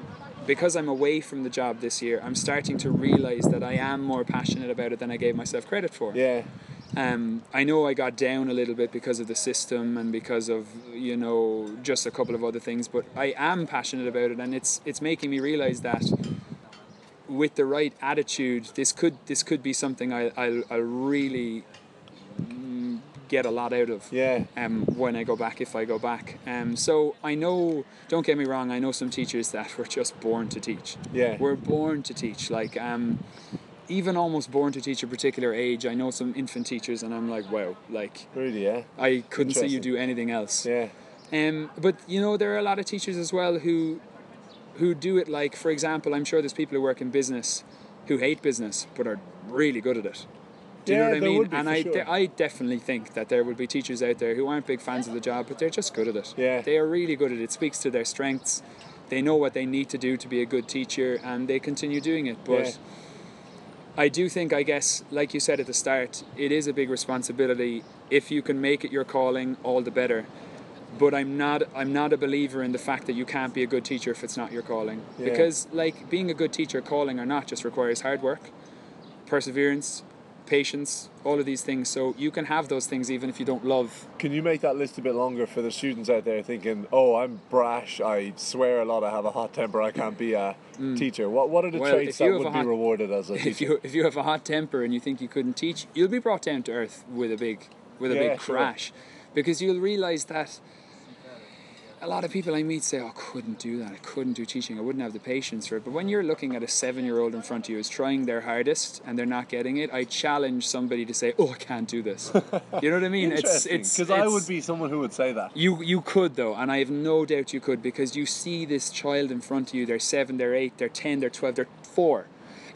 because I'm away from the job this year. I'm starting to realize that I am more passionate about it than I gave myself credit for. Yeah, Um, I know I got down a little bit because of the system and because of you know just a couple of other things, but I am passionate about it, and it's it's making me realize that with the right attitude, this could this could be something I I, I really get a lot out of yeah, um, when I go back, if I go back. Um, so I know, don't get me wrong, I know some teachers that were just born to teach. Yeah. We're born to teach. Like, um, even almost born to teach a particular age. I know some infant teachers, and I'm like, wow, like, really, yeah, I couldn't see you do anything else. yeah, Um, but you know, there are a lot of teachers as well who who do it like, for example, I'm sure there's people who work in business who hate business but are really good at it. Do you Yeah, know what I mean? be, and I, sure. I definitely think that there will be teachers out there who aren't big fans of the job, but they're just good at it. Yeah. They are really good at it. It speaks to their strengths. They know what they need to do to be a good teacher, and they continue doing it. But Yeah. I do think, I guess, like you said at the start, it is a big responsibility. If you can make it your calling, all the better. But I'm not. I'm not a believer in the fact that you can't be a good teacher if it's not your calling. Yeah. Because, like, being a good teacher, calling or not, just requires hard work, perseverance, patience, all of these things. So you can have those things even if you don't love. Can you make that list a bit longer for the students out there thinking, "Oh, I'm brash. I swear a lot. I have a hot temper. I can't be a teacher." What What are the Mm. Well, traits that would a be rewarded as a teacher? If you if you have a hot temper and you think you couldn't teach, you'll be brought down to earth with a big with a Yeah, big sure. crash, because you'll realize that. A lot of people I meet say, "Oh, I couldn't do that. I couldn't do teaching. I wouldn't have the patience for it." But when you're looking at a seven-year-old in front of you who's trying their hardest and they're not getting it, I challenge somebody to say, "Oh, I can't do this." you know what I mean? It's it's because I would be someone who would say that. you you could though, and I have no doubt you could because you see this child in front of you. They're seven, they're eight, they're ten, they're twelve, they're four,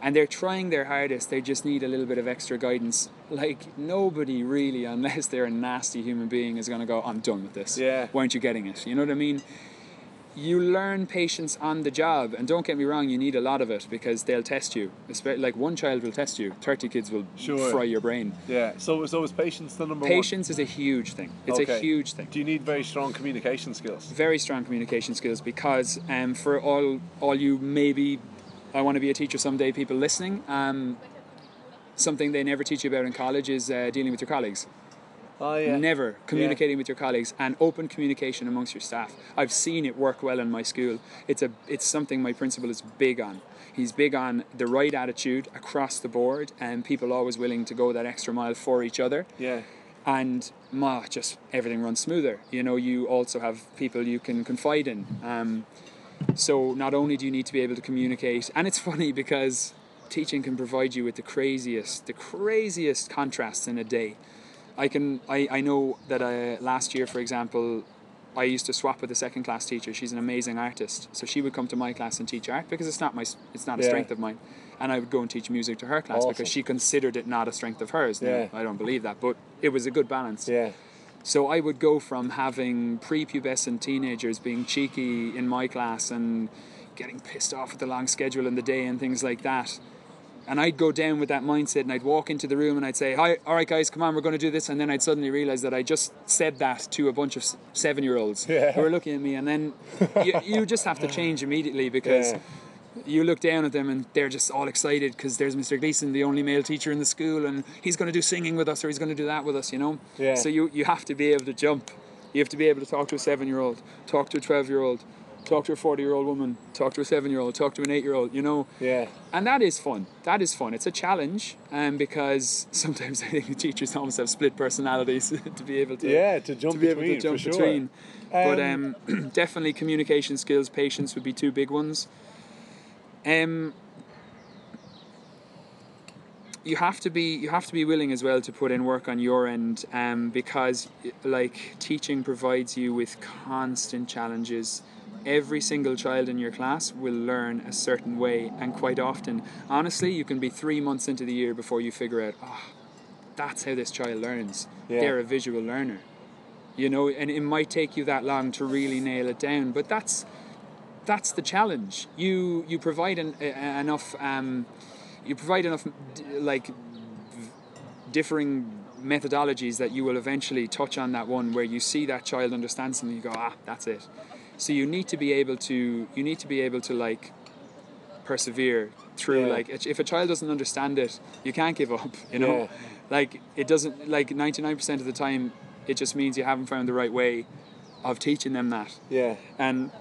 and they're trying their hardest. They just need a little bit of extra guidance. Like nobody really, unless they're a nasty human being, is going to go. I'm done with this. Yeah. Why aren't you getting it? You know what I mean? You learn patience on the job, and don't get me wrong, you need a lot of it because they'll test you. Like one child will test you, thirty kids will Sure. fry your brain. Yeah. So so is patience the number Patience is a huge thing. It's Okay. a huge thing? Do you need very strong communication skills? very strong communication skills because um, for all all you maybe I want to be a teacher someday people listening um, something they never teach you about in college is uh, dealing with your colleagues Oh yeah. never communicating with your colleagues and open communication amongst your staff I've seen it work well in my school it's a it's something my principal is big on he's big on the right attitude across the board and people always willing to go that extra mile for each other Yeah. and ma, just everything runs smoother. You know, you also have people you can confide in. Um, so not only do you need to be able to communicate, and it's funny because teaching can provide you with the craziest, the craziest contrasts in a day. I can, I, I know that uh, last year, for example, I used to swap with a second class teacher. She's an amazing artist, so she would come to my class and teach art because it's not my it's not a Yeah. strength of mine, and I would go and teach music to her class Awesome. because she considered it not a strength of hers. Yeah. I don't believe that, but it was a good balance. Yeah. So I would go from having prepubescent teenagers being cheeky in my class and getting pissed off at the long schedule in the day and things like that. And I'd go down with that mindset and I'd walk into the room and I'd say, Hi, all right, guys, come on, we're going to do this. And then I'd suddenly realize that I just said that to a bunch of seven year olds Yeah. who were looking at me. And then you, you just have to change immediately because Yeah. You look down at them and they're just all excited because there's Mr. Gleason, the only male teacher in the school, and he's going to do singing with us or he's going to do that with us, you know? Yeah. So you, you have to be able to jump. You have to be able to talk to a seven year old, talk to a 12 year old, talk to a 40 year old woman, talk to a seven year old, talk to an eight year old, you know? Yeah. And that is fun. That is fun. It's a challenge um, because sometimes I think the teachers almost have split personalities to be able to Yeah, to jump to be able between, to jump for sure. between. but Um, um, definitely communication skills, patience would be two big ones. Um, you have to be you have to be willing as well to put in work on your end um, because like teaching provides you with constant challenges. Every single child in your class will learn a certain way and quite often honestly you can be three months into the year before you figure out oh that's how this child learns. Yeah. they're a visual learner. You know and it might take you that long to really nail it down but that's that's the challenge you you provide an, uh, enough um, you provide enough d- like v- differing methodologies that you will eventually touch on that one where you see that child understand something you go ah that's it so you need to be able to you need to be able to like persevere through Yeah. like if a child doesn't understand it you can't give up you know Yeah. like it doesn't like 99% of the time it just means you haven't found the right way of teaching them that Yeah. and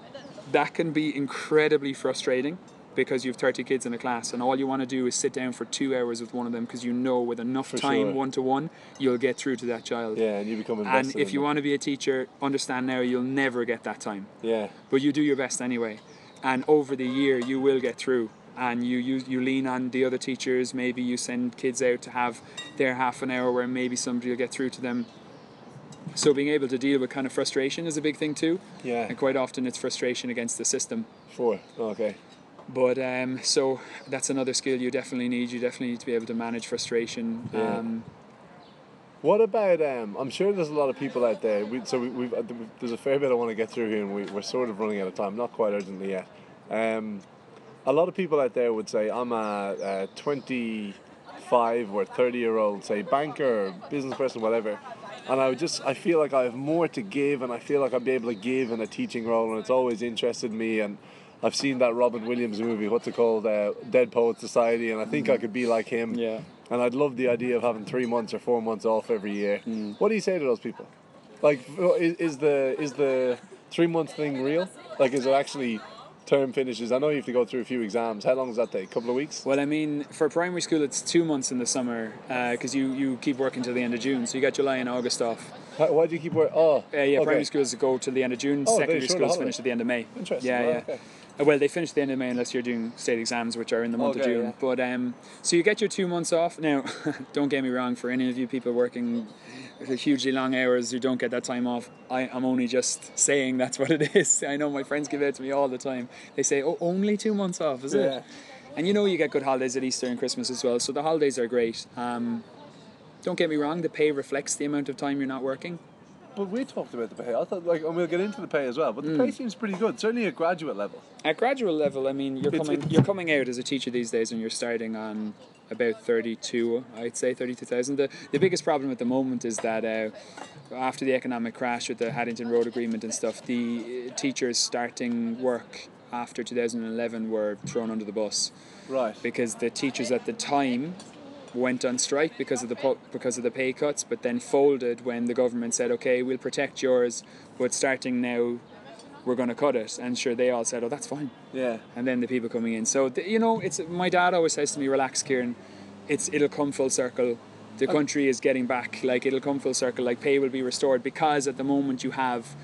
that can be incredibly frustrating because you have 30 kids in a class and all you want to do is sit down for two hours with one of them because you know with enough For time one to one you'll get through to that child. Yeah, and you become and if you it. want to be a teacher understand now you'll never get that time. Yeah. but you do your best anyway. And over the year you will get through. And you, you you lean on the other teachers. Maybe you send kids out to have their half an hour where maybe somebody will get through to them so being able to deal with kind of frustration is a big thing too Yeah. and quite often it's frustration against the system Sure. Okay. but um, so that's another skill you definitely need you definitely need to be able to manage frustration Yeah. um, What about? Um, I'm sure there's a lot of people out there. We, so we, we've uh, there's a fair bit I want to get through here, and we, we're sort of running out of time. Not quite urgently yet. Um, a lot of people out there would say I'm a, a 25 or 30 year old, say banker, or business person, whatever. And I would just, I feel like I have more to give, and I feel like I'd be able to give in a teaching role, and it's always interested me. And I've seen that Robin Williams movie, what's it called, uh, Dead Poet Society, and I think I could be like him. Yeah. And I'd love the idea of having three months or four months off every year. What do you say to those people? Like, is, is the is the three month thing real? Like, is it actually term finishes? I know you have to go through a few exams. How long does that take? A couple of weeks? Well, I mean, for primary school, it's two months in the summer because you, you keep working till the end of June. So you got July and August off. Why do you keep working? Oh, Uh, yeah, okay. primary schools go till the end of June. Oh, Secondary schools finish at the end of May. Interesting. Yeah, yeah. okay. Uh, Well, they finish at the end of May unless you're doing state exams, which are in the month of June. yeah. But um, so you get your two months off. Now, don't get me wrong. For any of you people working hugely long hours who don't get that time off, I, I'm only just saying that's what it is. I know my friends give it to me all the time. They say, "Oh, only two months off, is Yeah. it?" And you know you get good holidays at Easter and Christmas as well. So the holidays are great. Um, don't get me wrong. The pay reflects the amount of time you're not working. But we talked about the pay. I thought, like, and we'll get into the pay as well. But the Mm. pay seems pretty good, certainly at graduate level. At graduate level, I mean, you're It's- coming it's- you're coming out as a teacher these days, and you're starting on about thirty two. I'd say thirty two thousand. The the biggest problem at the moment is that uh, after the economic crash with the Haddington Road Agreement and stuff, the uh, teachers starting work after 2011 were thrown under the bus Right. because the teachers at the time went on strike because of the because of the pay cuts, but then folded when the government said, "Okay, we'll protect yours, but starting now, we're going to cut it." And sure, they all said, "Oh, that's fine." Yeah. And then the people coming in. So th- you know, it's my dad always says to me, "Relax, Kieran. It's it'll come full circle. The uh, country is getting back. Like it'll come full circle. Like pay will be restored because at the moment you have."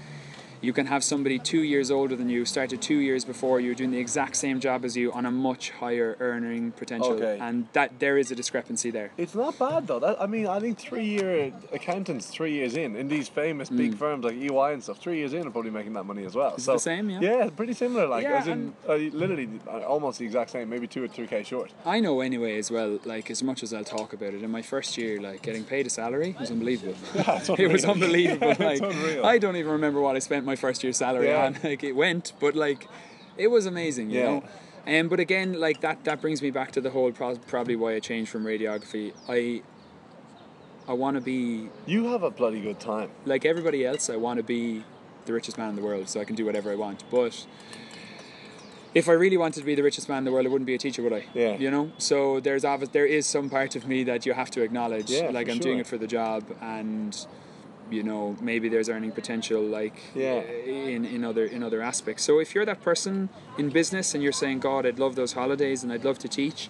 You can have somebody two years older than you, started two years before you, doing the exact same job as you on a much higher earning potential, Okay. and that there is a discrepancy there. It's not bad though. That, I mean, I think three-year accountants, three years in, in these famous big firms like EY and stuff, three years in are probably making that money as well. Mm. Is so, the same, yeah? Yeah, pretty similar. Like, Yeah, as in, uh, literally, uh, almost the exact same. Maybe two or three k short. I know anyway as well. Like as much as I'll talk about it, in my first year, like getting paid a salary was unbelievable. it's it was unbelievable. It's Like unreal. I don't even remember what I spent my first year salary Yeah. on. Like it went, but like it was amazing, you Yeah. know. Um, but again, like that, that brings me back to the whole pro- probably why I changed from radiography. I I want to be You have a bloody good time. like everybody else. I want to be the richest man in the world, so I can do whatever I want. But if I really wanted to be the richest man in the world, I wouldn't be a teacher, would I? Yeah. You know. So there's obvious there is some part of me that you have to acknowledge. Yeah, like I'm doing it for the job, and you know maybe there's earning potential like Yeah. Eh, in in other in other aspects. So if you're that person in business and you're saying, God, I'd love those holidays and I'd love to teach,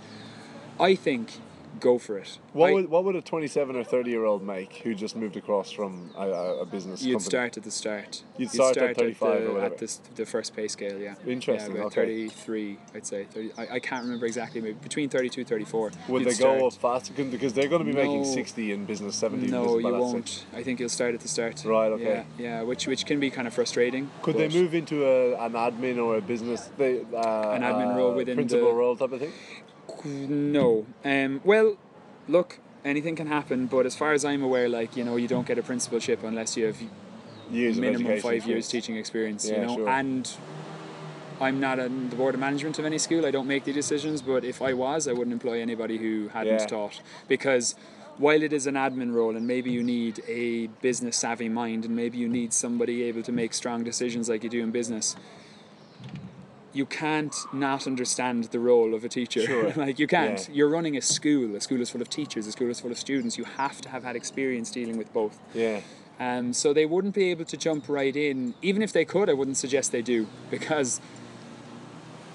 I think go for it. What I- would what would a twenty-seven or thirty-year-old make who just moved across from a, a, business You'd company? start at the start. You'd start at 35 the, or whatever. At this, the first pay scale, yeah. Interesting, Yeah, okay. 33, I'd say. 30, I, I can't remember exactly, maybe between 32 34. Would you'd they go start. up faster? Because they're going to be making 60 in business, 70 No, business you won't. stage. I think you'll start at the start. Right, okay. Yeah, yeah which, which can be kind of frustrating. Could they move into a, an admin or a business, they, uh, An admin uh, role within principal the- role type of thing? No. Um, well, look, anything can happen, but as far as I'm aware, like, you know, you don't get a principalship unless you have Years minimum five years teaching experience, Yeah, you know. sure. And I'm not on the board of management of any school. I don't make the decisions, but if I was, I wouldn't employ anybody who hadn't Yeah. taught because. While it is an admin role, and maybe you need a business savvy mind, and maybe you need somebody able to make strong decisions like you do in business, you can't not understand the role of a teacher. Sure. like you can't. Yeah. You're running a school. A school is full of teachers. A school is full of students. You have to have had experience dealing with both. Yeah. Um, so they wouldn't be able to jump right in. Even if they could, I wouldn't suggest they do because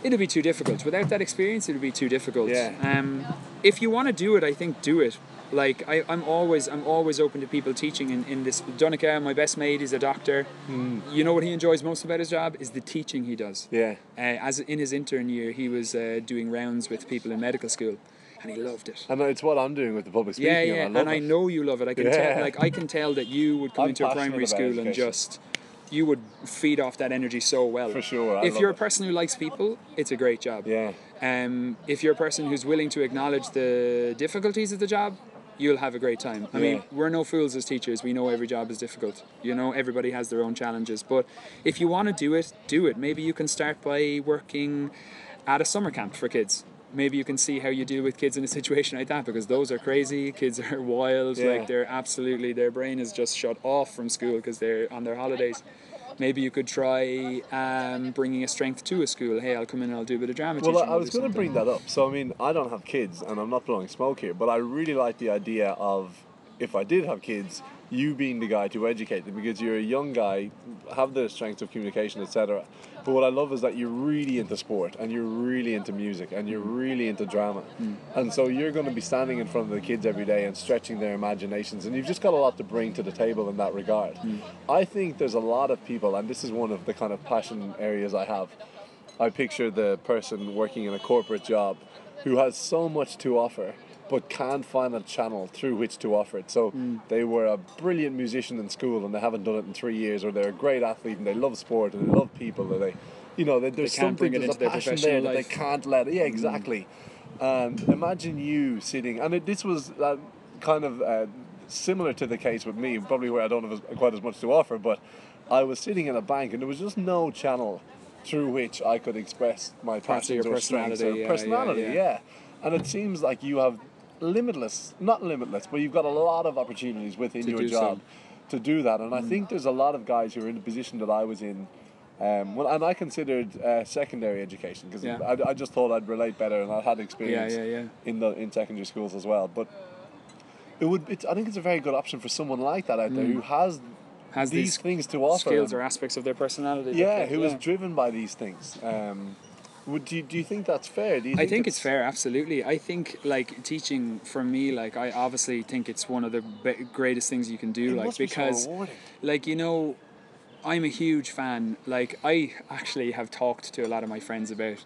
it'd be too difficult. Without that experience, it'd be too difficult. Yeah. Um, if you want to do it, I think do it. Like I, I'm always, I'm always open to people teaching in, in this. Donica, my best mate, is a doctor. Hmm. You know what he enjoys most about his job is the teaching he does. Yeah. Uh, as in his intern year, he was uh, doing rounds with people in medical school, and he loved it. And it's what I'm doing with the public speaking. Yeah, and yeah, I and I know you love it. I can Yeah. tell, like I can tell that you would come I'm into a primary school and just you would feed off that energy so well. For sure, I if you're a it. person who likes people, it's a great job. Yeah. Um, if you're a person who's willing to acknowledge the difficulties of the job, you'll have a great time. I mean, we're no fools as teachers. We know every job is difficult. You know, everybody has their own challenges. But if you want to do it, do it. Maybe you can start by working at a summer camp for kids. Maybe you can see how you deal with kids in a situation like that because those are crazy. Kids are wild. Yeah. Like they're absolutely their brain is just shut off from school because they're on their holidays. Maybe you could try um, bringing a strength to a school. Hey, I'll come in and I'll do a bit of drama Well, I was going to bring that up. So, I mean, I don't have kids and I'm not blowing smoke here, but I really like the idea of if I did have kids, you being the guy to educate them because you're a young guy, have the strength of communication, etc. But what I love is that you're really into sport and you're really into music and you're really into drama. Mm. And so you're going to be standing in front of the kids every day and stretching their imaginations. And you've just got a lot to bring to the table in that regard. Mm. I think there's a lot of people, and this is one of the kind of passion areas I have. I picture the person working in a corporate job who has so much to offer but can't find a channel through which to offer it. So they were a brilliant musician in school and they haven't done it in three years, or they're a great athlete and they love sport and they love people, or they, you know, they, there's can't something, there's a passion there that life. they can't let. Yeah, exactly. And imagine you sitting, and it, this was uh, kind of uh, similar to the case with me, probably where I don't have as, quite as much to offer, but I was sitting in a bank and there was just no channel through which I could express my passions or strengths or personality, yeah, yeah. yeah. And it seems like you have limitless, not limitless, but you've got a lot of opportunities within To your. Mm. job to do that. And I think there's a lot of guys who are in the position that I was in. Um, well, and I considered uh, secondary education because Yeah. I, I just thought I'd relate better, and I had experience yeah, yeah. in the in secondary schools as well. But it would, it's, I think it's a very good option for someone like that out there who has, Mm. Has these, these things to offer. skills or aspects of their personality. yeah, who is driven by these things. Um, would do you, do you think that's fair? Do you I think it's fair, absolutely. I think like teaching for me, like I obviously think it's one of the be- greatest things you can do, It like must be so because, like you know, I'm a huge fan. Like I actually have talked to a lot of my friends about.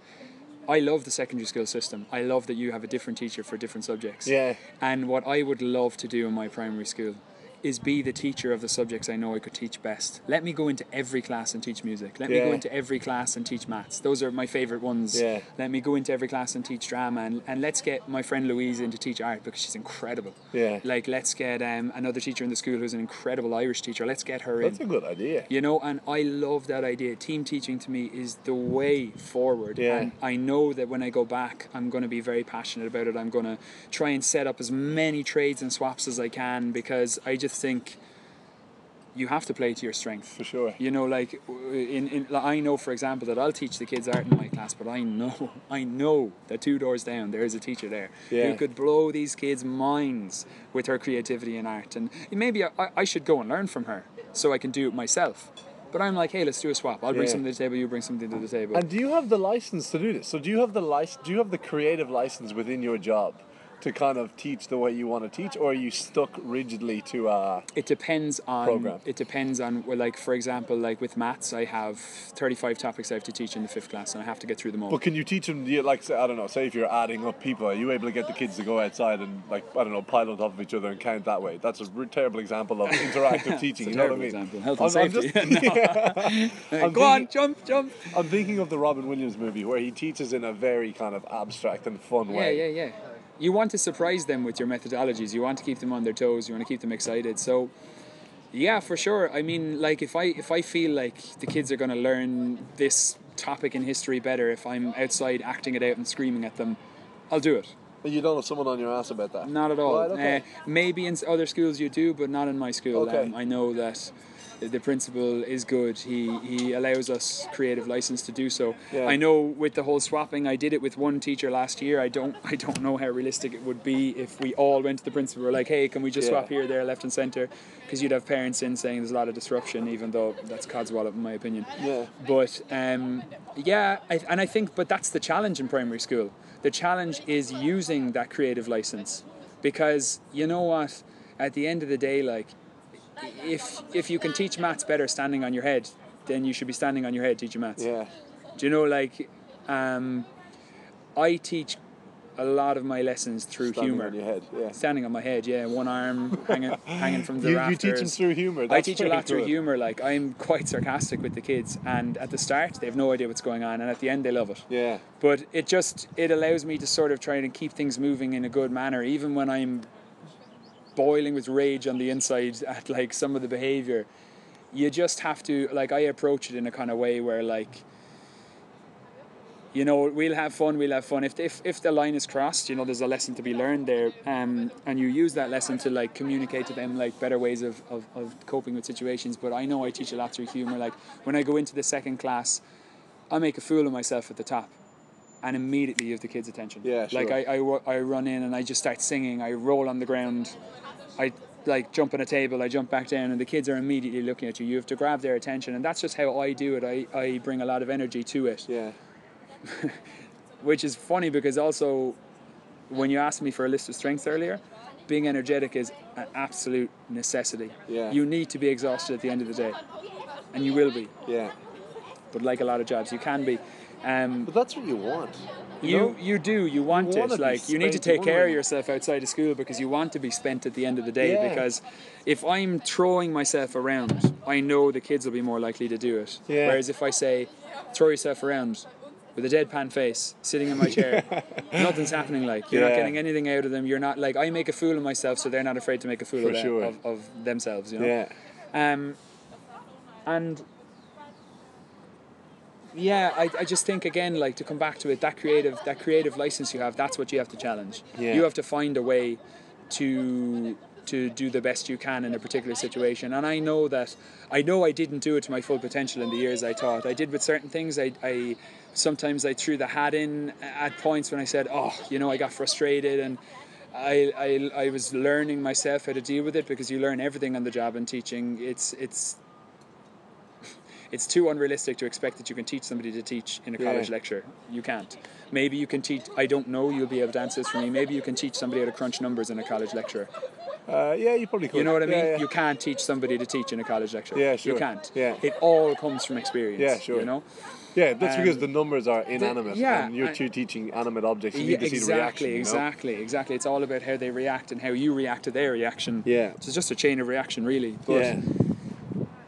I love the secondary school system. I love that you have a different teacher for different subjects. Yeah. And what I would love to do in my primary school is be the teacher of the subjects I know I could teach best. Let me go into every class and teach music. Let me go into every class and teach maths. Those are my favorite ones. Yeah. Let me go into every class and teach drama and, and let's get my friend Louise in to teach art because she's incredible. Yeah. Like let's get um, another teacher in the school who's an incredible Irish teacher. Let's get her in. That's a good idea. You know, and I love that idea. Team teaching to me is the way forward. Yeah. And I know that when I go back, I'm going to be very passionate about it. I'm going to try and set up as many trades and swaps as I can because I just think you have to play to your strength. For sure. You know, like in, in I know, for example, that I'll teach the kids art in my class, but I know, I know that two doors down there is a teacher there Yeah. who could blow these kids' minds with her creativity and art, and maybe I, I should go and learn from her so I can do it myself. But I'm like, hey, let's do a swap. I'll bring Yeah. something to the table. You bring something to the table. And do you have the license to do this? So do you have the license? Do you have the creative license within your job to kind of teach the way you want to teach, or are you stuck rigidly to uh It depends on Program. It depends on well, like for example, like with maths, I have thirty-five topics I have to teach in the fifth class, and I have to get through them all. But can you teach them? do you- Like, say, I don't know. Say if you're adding up people, are you able to get the kids to go outside and like I don't know, pile on top of each other and count that way? That's a terrible example of interactive teaching. You know what I mean? Example. Health I'm, and I'm just-. I'm Go on, thinking- jump, jump. I'm thinking of the Robin Williams movie where he teaches in a very kind of abstract and fun Yeah, way. Yeah, yeah, yeah. You want to surprise them with your methodologies. You want to keep them on their toes. You want to keep them excited. So, yeah, for sure. I mean, like if I if I feel like the kids are going to learn this topic in history better if I'm outside acting it out and screaming at them, I'll do it. And You don't have someone on your ass about that. Not at all. Right, okay. uh, maybe in other schools you do, but not in my school. Okay. Um, I know that the principal is good. He he allows us creative license to do so. Yeah. I know with the whole swapping, I did it with one teacher last year. I don't I don't know how realistic it would be if we all went to the principal. We're like, hey, can we just Yeah. swap here, there, left, and centre? Because you'd have parents in saying there's a lot of disruption, even though that's codswallop in my opinion. Yeah. But um, yeah, I, and I think, but that's the challenge in primary school. The challenge is using that creative license, because you know what? At the end of the day, like, if if you can teach maths better standing on your head, then you should be standing on your head teaching maths. Yeah. Do you know, like, um, I teach a lot of my lessons through Standing humor. on your head. Yeah. Standing on my head, yeah, one arm hanging hanging from the You, you teach them through humor. I teach a pretty lot through humor. Like I'm quite sarcastic with the kids, and at the start they have no idea what's going on, and at the end they love it. Yeah. But it just it allows me to sort of try and keep things moving in a good manner, even when I'm boiling with rage on the inside at like some of the behavior. You just have to like I approach it in a kind of way where like you know we'll have fun we'll have fun. If, if if the line is crossed you know there's a lesson to be learned there um, and you use that lesson to like communicate to them like better ways of, of, of coping with situations. But i know i teach a lot through humor. Like when i go into the second class i make a fool of myself at the top and immediately you have the kids attention. Yeah, like sure. I, I, I run in and i just start singing. I roll on the ground i like jump on a table i jump back down and the kids are immediately looking at you you have to grab their attention and that's just how i do it i, I bring a lot of energy to it Yeah. which is funny because also when you asked me for a list of strengths earlier being energetic is an absolute necessity Yeah. you need to be exhausted at the end of the day and you will be Yeah. but like a lot of jobs you can be um, But that's what you want. You, you know? you do you want You it like you need to take care of yourself outside of school because you want to be spent at the end of the day Yeah. because if I'm throwing myself around I know the kids will be more likely to do it Yeah. whereas if I say throw yourself around with a deadpan face sitting in my chair nothing's happening like you're not getting anything out of them you're not like I make a fool of myself so they're not afraid to make a fool of, them, sure. of, of themselves you know Yeah. um, and yeah, I, I just think again, like to come back to it, that creative that creative license you have, that's what you have to challenge. Yeah. You have to find a way to to do the best you can in a particular situation. And I know that I know I didn't do it to my full potential in the years I taught. I did with certain things. I, I sometimes I threw the hat in at points when I said, oh, you know, I got frustrated and. I, I, I was learning myself how to deal with it because you learn everything on the job in teaching. It's it's it's too unrealistic to expect that you can teach somebody to teach in a Yeah. college lecture. You can't. Maybe you can teach. I don't know. You'll be able to answer this for me. Maybe you can teach somebody how to crunch numbers in a college lecture, Uh, yeah, you probably could. You know what I mean? Yeah, yeah. You can't teach somebody to teach in a college lecture. Yeah, sure. You can't. Yeah. It all comes from experience. Yeah, sure. You know? Yeah, that's because Um, the numbers are inanimate, yeah, and you're and- teaching animate objects. You Yeah, need to see the reaction. exactly, you know? exactly, exactly. It's all about how they react and how you react to their reaction. Yeah. So it's just a chain of reaction, really. But Yeah,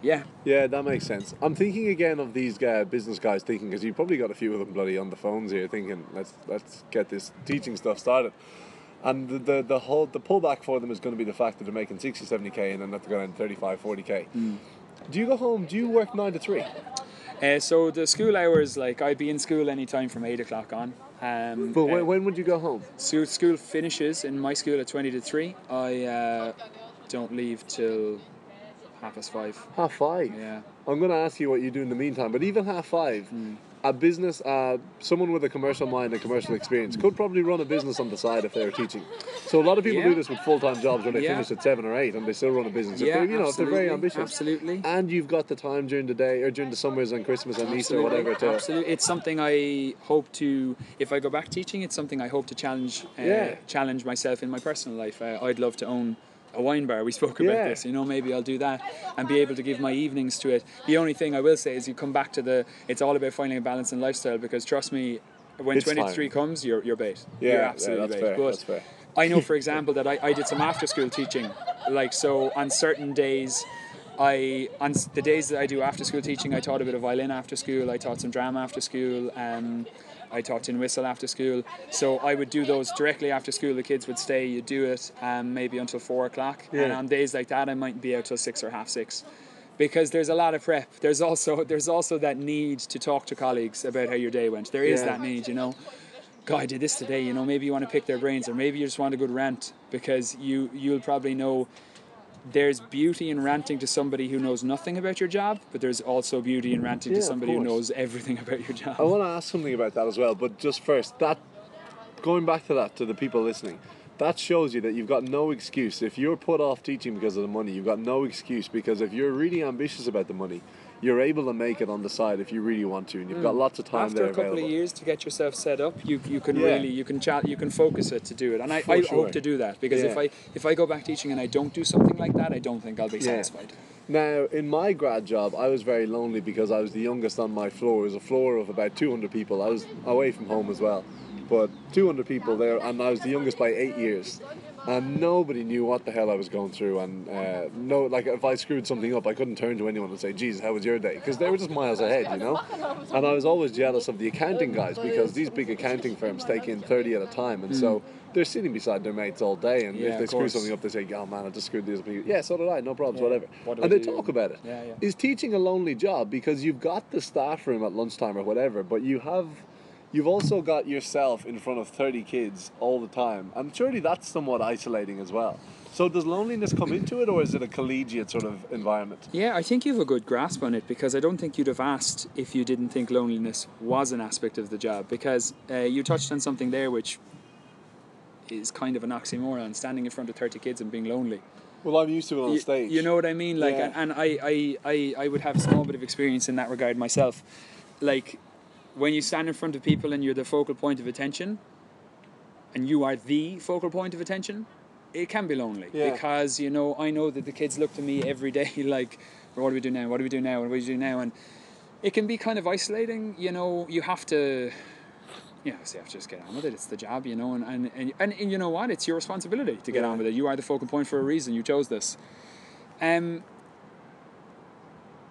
yeah. yeah, that makes sense. I'm thinking again of these guy, business guys thinking because you probably got a few of them bloody on the phones here, thinking let's let's get this teaching stuff started. And the, the, the whole the pullback for them is going to be the fact that they're making 60, 70k and then they're going 35, 40k. Hmm. Do you go home? Do you work nine to three? Uh, so the school hours, like I'd be in school anytime from eight o'clock on. Um, But uh, when, when would you go home? school, school finishes in my school at twenty to three. I uh, don't leave till half past five. Half five. Yeah. I'm going to ask you what you do in the meantime, but even half five, Hmm. a business, uh, someone with a commercial mind and commercial experience could probably run a business on the side if they were teaching. So a lot of people Yeah. do this with full time jobs when they Yeah. finish at seven or eight and they still run a business. if Yeah, they're, you know, if they're very absolutely, ambitious. absolutely. And you've got the time during the day or during the summers and Christmas and Easter or whatever to. Absolutely, it's something I hope to. If I go back teaching, it's something I hope to challenge. Uh, Yeah. Challenge myself in my personal life. Uh, I'd love to own a wine bar. We spoke about Yeah. this. You know, maybe I'll do that and be able to give my evenings to it. The only thing I will say is you come back to the. It's all about finding a balance in lifestyle because trust me, when It's twenty three fine. comes, you're you're bait. Yeah, you're yeah, absolutely that's bait. fair, But that's fair. I know, for example, that I, I did some after school teaching. Like, so on certain days, I on the days that I do after school teaching, I taught a bit of violin after school. I taught some drama after school. Um, I taught tin whistle after school. So I would do those directly after school. The kids would stay. you'd do it um, maybe until four o'clock. And on days like that, I might be out till six or half six. Because there's a lot of prep. There's also there's also that need to talk to colleagues about how your day went. There is Yeah. that need, you know. God, I did this today. You know, maybe you want to pick their brains, or maybe you just want a good rant because you you'll probably know there's beauty in ranting to somebody who knows nothing about your job, but there's also beauty in ranting Yeah, to somebody who knows everything about your job. I want to ask something about that as well, but just first, that going back to that to the people listening, that shows you that you've got no excuse. If you're put off teaching because of the money, you've got no excuse because if you're really ambitious about the money, you're able to make it on the side if you really want to, and you've got lots of time Mm. After there a couple available. of years to get yourself set up, you you can Yeah. really you can chat you can focus it to do it, and I, For I sure. hope to do that because if I if I go back teaching and I don't do something like that, I don't think I'll be Yeah. satisfied. Now, in my grad job, I was very lonely because I was the youngest on my floor. It was a floor of about 200 people. I was away from home as well, but 200 people there, and I was the youngest by eight years. And nobody knew what the hell I was going through. And uh, no, like if I screwed something up, I couldn't turn to anyone and say, "Jesus, how was your day?" Because they were just miles ahead, you know. And I was always jealous of the accounting guys because these big accounting firms take in 30 at a time, and so they're sitting beside their mates all day. And Hmm. Yeah, if they screw course. something up, they say, "Oh man, I just screwed these people." Yeah, so did I. No problems, Yeah. whatever. What and they do? talk about it. Yeah, yeah. Is teaching a lonely job because you've got the staff room at lunchtime or whatever, but you have you've also got yourself in front of 30 kids all the time. And surely that's somewhat isolating as well. So does loneliness come into it or is it a collegiate sort of environment? Yeah, I think you have a good grasp on it because I don't think you'd have asked if you didn't think loneliness was an aspect of the job. Because uh, you touched on something there which is kind of an oxymoron standing in front of 30 kids and being lonely. Well, I'm used to it on You- stage. You know what I mean? Like, Yeah. and I, I, I, I would have a small bit of experience in that regard myself. Like, when you stand in front of people and you're the focal point of attention, and you are the focal point of attention, it can be lonely Yeah. because you know I know that the kids look to me every day like, what do we do now? What do we do now? What do we do now? And it can be kind of isolating. You know, you have to. You know, so you have to just get on with it. It's the job, you know, and, and, and, and, and you know what? It's your responsibility to get Yeah. on with it. You are the focal point for a reason. You chose this. Um,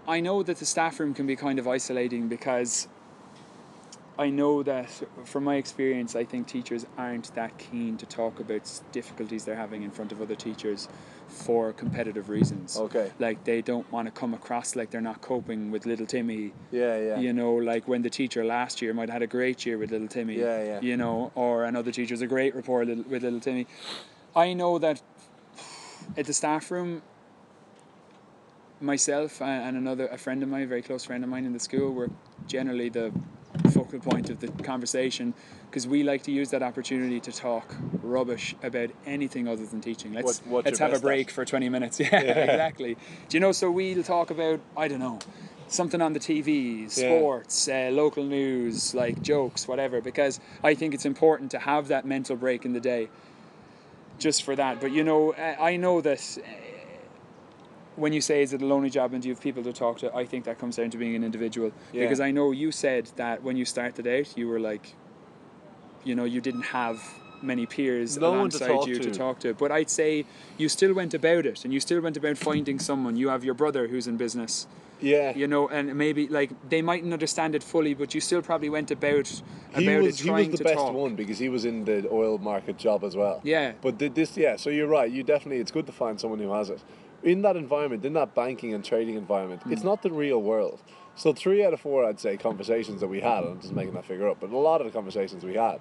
I know that the staff room can be kind of isolating because I know that from my experience, I think teachers aren't that keen to talk about difficulties they're having in front of other teachers for competitive reasons. Okay. Like they don't want to come across like they're not coping with little Timmy. Yeah, yeah. You know, like when the teacher last year might have had a great year with little Timmy. Yeah, yeah. You know, or another teacher's a great rapport with little Timmy. I know that at the staff room, myself and another a friend of mine, a very close friend of mine in the school, were generally the focal point of the conversation because we like to use that opportunity to talk rubbish about anything other than teaching. Let's What- let's have a best at. break for twenty minutes. Yeah, exactly. Do you know? So we'll talk about I don't know something on the TV, sports, uh, local news, like jokes, whatever. Because I think it's important to have that mental break in the day. just for that. But you know, I I know that. When you say is it a lonely job and do you have people to talk to, I think that comes down to being an individual. Yeah. Because I know you said that when you started out, you were like, you know, you didn't have many peers No to alongside talk you to. to. talk to. But I'd say you still went about it, and you still went about finding someone. You have your brother who's in business, Yeah. you know, and maybe like they mightn't understand it fully, but you still probably went about he about was it he was trying the to best talk. one because he was in the oil market job as well. Yeah. But this, yeah. So you're right. You definitely. It's good to find someone who has it. In that environment, in that banking and trading environment, Hmm. it's not the real world. So three out of four, I'd say, conversations that we had. I'm just making that figure up, but a lot of the conversations we had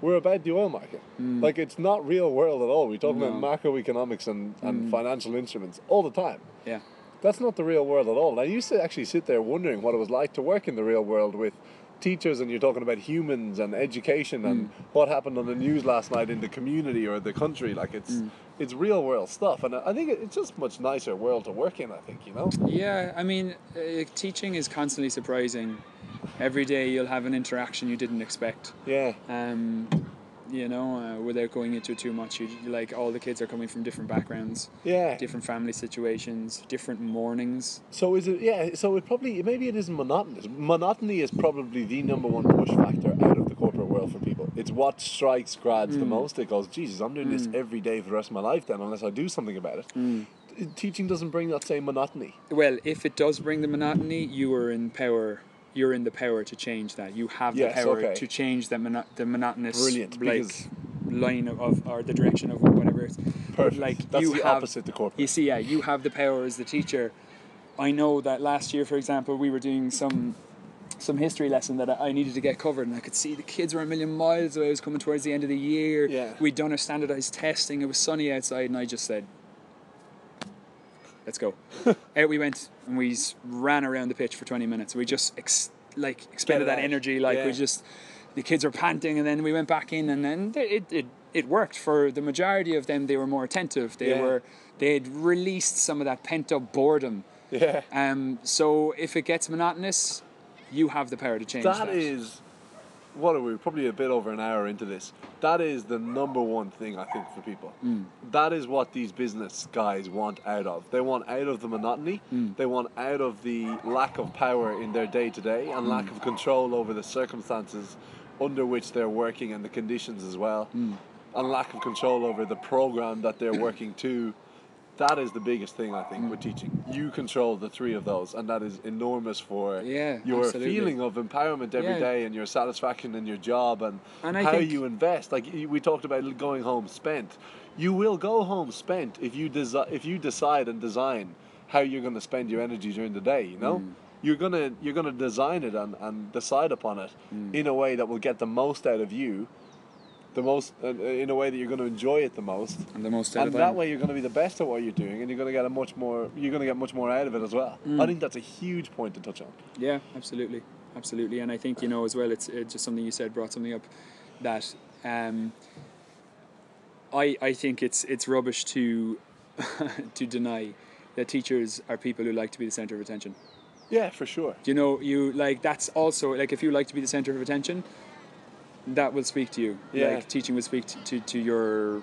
were about the oil market. Like it's not real world at all. We talk about Hmm. Macroeconomics and, and financial instruments all the time. Yeah. That's not the real world at all. I used to actually sit there wondering what it was like to work in the real world with teachers and you're talking about humans and education and what happened on the news last night in the community or the country. Like it's it's real world stuff, and I think it's just much nicer world to work in. I think you know. Yeah, I mean, uh, teaching is constantly surprising. Every day you'll have an interaction you didn't expect. Yeah, Um, you know, uh, without going into too much, you like all the kids are coming from different backgrounds, yeah. different family situations, different mornings. So is it? Yeah. So it probably maybe it isn't monotonous. Monotony is probably the number one push factor out of the corporate world for people. It's what strikes grads the mm. most. It goes, Jesus, I'm doing this mm. every day for the rest of my life. Then, unless I do something about mm. it. Teaching doesn't bring that same monotony. Well, if it does bring the monotony, you are in power. You're in the power to change that. You have Yes, the power okay. to change the mono- the monotonous Brilliant, like line of, of or the direction of whatever it's. Perfect. Like That's you the have, opposite to corporate. You see, yeah, you have the power as the teacher. I know that last year, for example, we were doing some some history lesson that I I needed to get covered, and I could see the kids were a million miles away. It was coming towards the end of the year. Yeah. We'd done our standardized testing. It was sunny outside, and I just said, "Let's go." Out we went, and we ran around the pitch for twenty minutes. We just ex- like expended that energy. Like we just the kids were panting, and then we went back in, and then it it it worked for the majority of them. They were more attentive. They Yeah. were they had released some of that pent up boredom. Yeah. Um, so if it gets monotonous, you have the power to change that. That is, what are we? Probably a bit over an hour into this. That is the number one thing I think for people. Mm. That is what these business guys want out of. They want out of the monotony. Mm. They want out of the lack of power in their day to day and lack Mm. of control over the circumstances under which they're working and the conditions as well, Mm. and lack of control over the program that they're working to. That is the biggest thing I think with teaching. You control the three of those, and that is enormous for Yeah, your absolutely. feeling of empowerment every Yeah. day and your satisfaction in your job and, And how you invest. Like we talked about going home spent. You will go home spent if you desi- if you decide and design how you're going to spend your energy during the day. You know, Mm. you're gonna you're gonna design it and, and decide upon it Mm. in a way that will get the most out of you. The most uh, in a way that you're going to enjoy it the most, and the most and that way you're going to be the best at what you're doing, and you're going to get a much more you're going to get much more out of it as well. Mm. I think that's a huge point to touch on. Yeah, absolutely, absolutely. And I think you know as well. It's, it's just something you said brought something up that um, I I think it's it's rubbish to to deny that teachers are people who like to be the center of attention. Yeah, for sure. You know you like that's also like if you like to be the center of attention, that will speak to you. Yeah. Like teaching will speak to, to, to your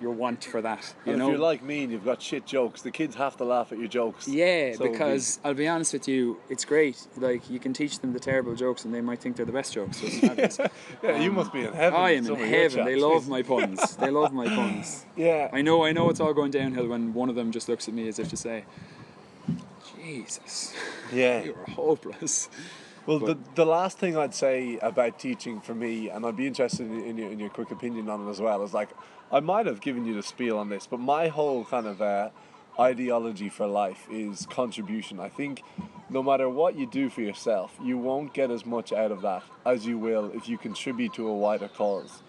your want for that. You And know. if you're like me and you've got shit jokes, the kids have to laugh at your jokes. Yeah, So because I'll be honest with you, it's great. Like you can teach them the terrible jokes, and they might think they're the best jokes. So it's fabulous. yeah, you must be in heaven. I am in heaven. They love my puns. They love my puns. Yeah, I know. I know it's all going downhill when one of them just looks at me as if to say, "Jesus, yeah. you're hopeless." Well, the, the last thing I'd say about teaching for me, and I'd be interested in, in, your, in your quick opinion on it as well, is like I might have given you the spiel on this, but my whole kind of uh, ideology for life is contribution. I think no matter what you do for yourself, you won't get as much out of that as you will if you contribute to a wider cause.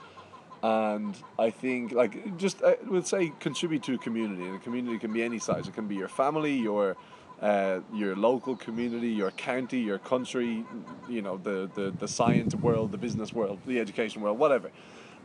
And I think, like, just uh, we'll say contribute to a community, and a community can be any size. It can be your family, your uh, your local community, your county, your country, you know, the, the, the science world, the business world, the education world, whatever.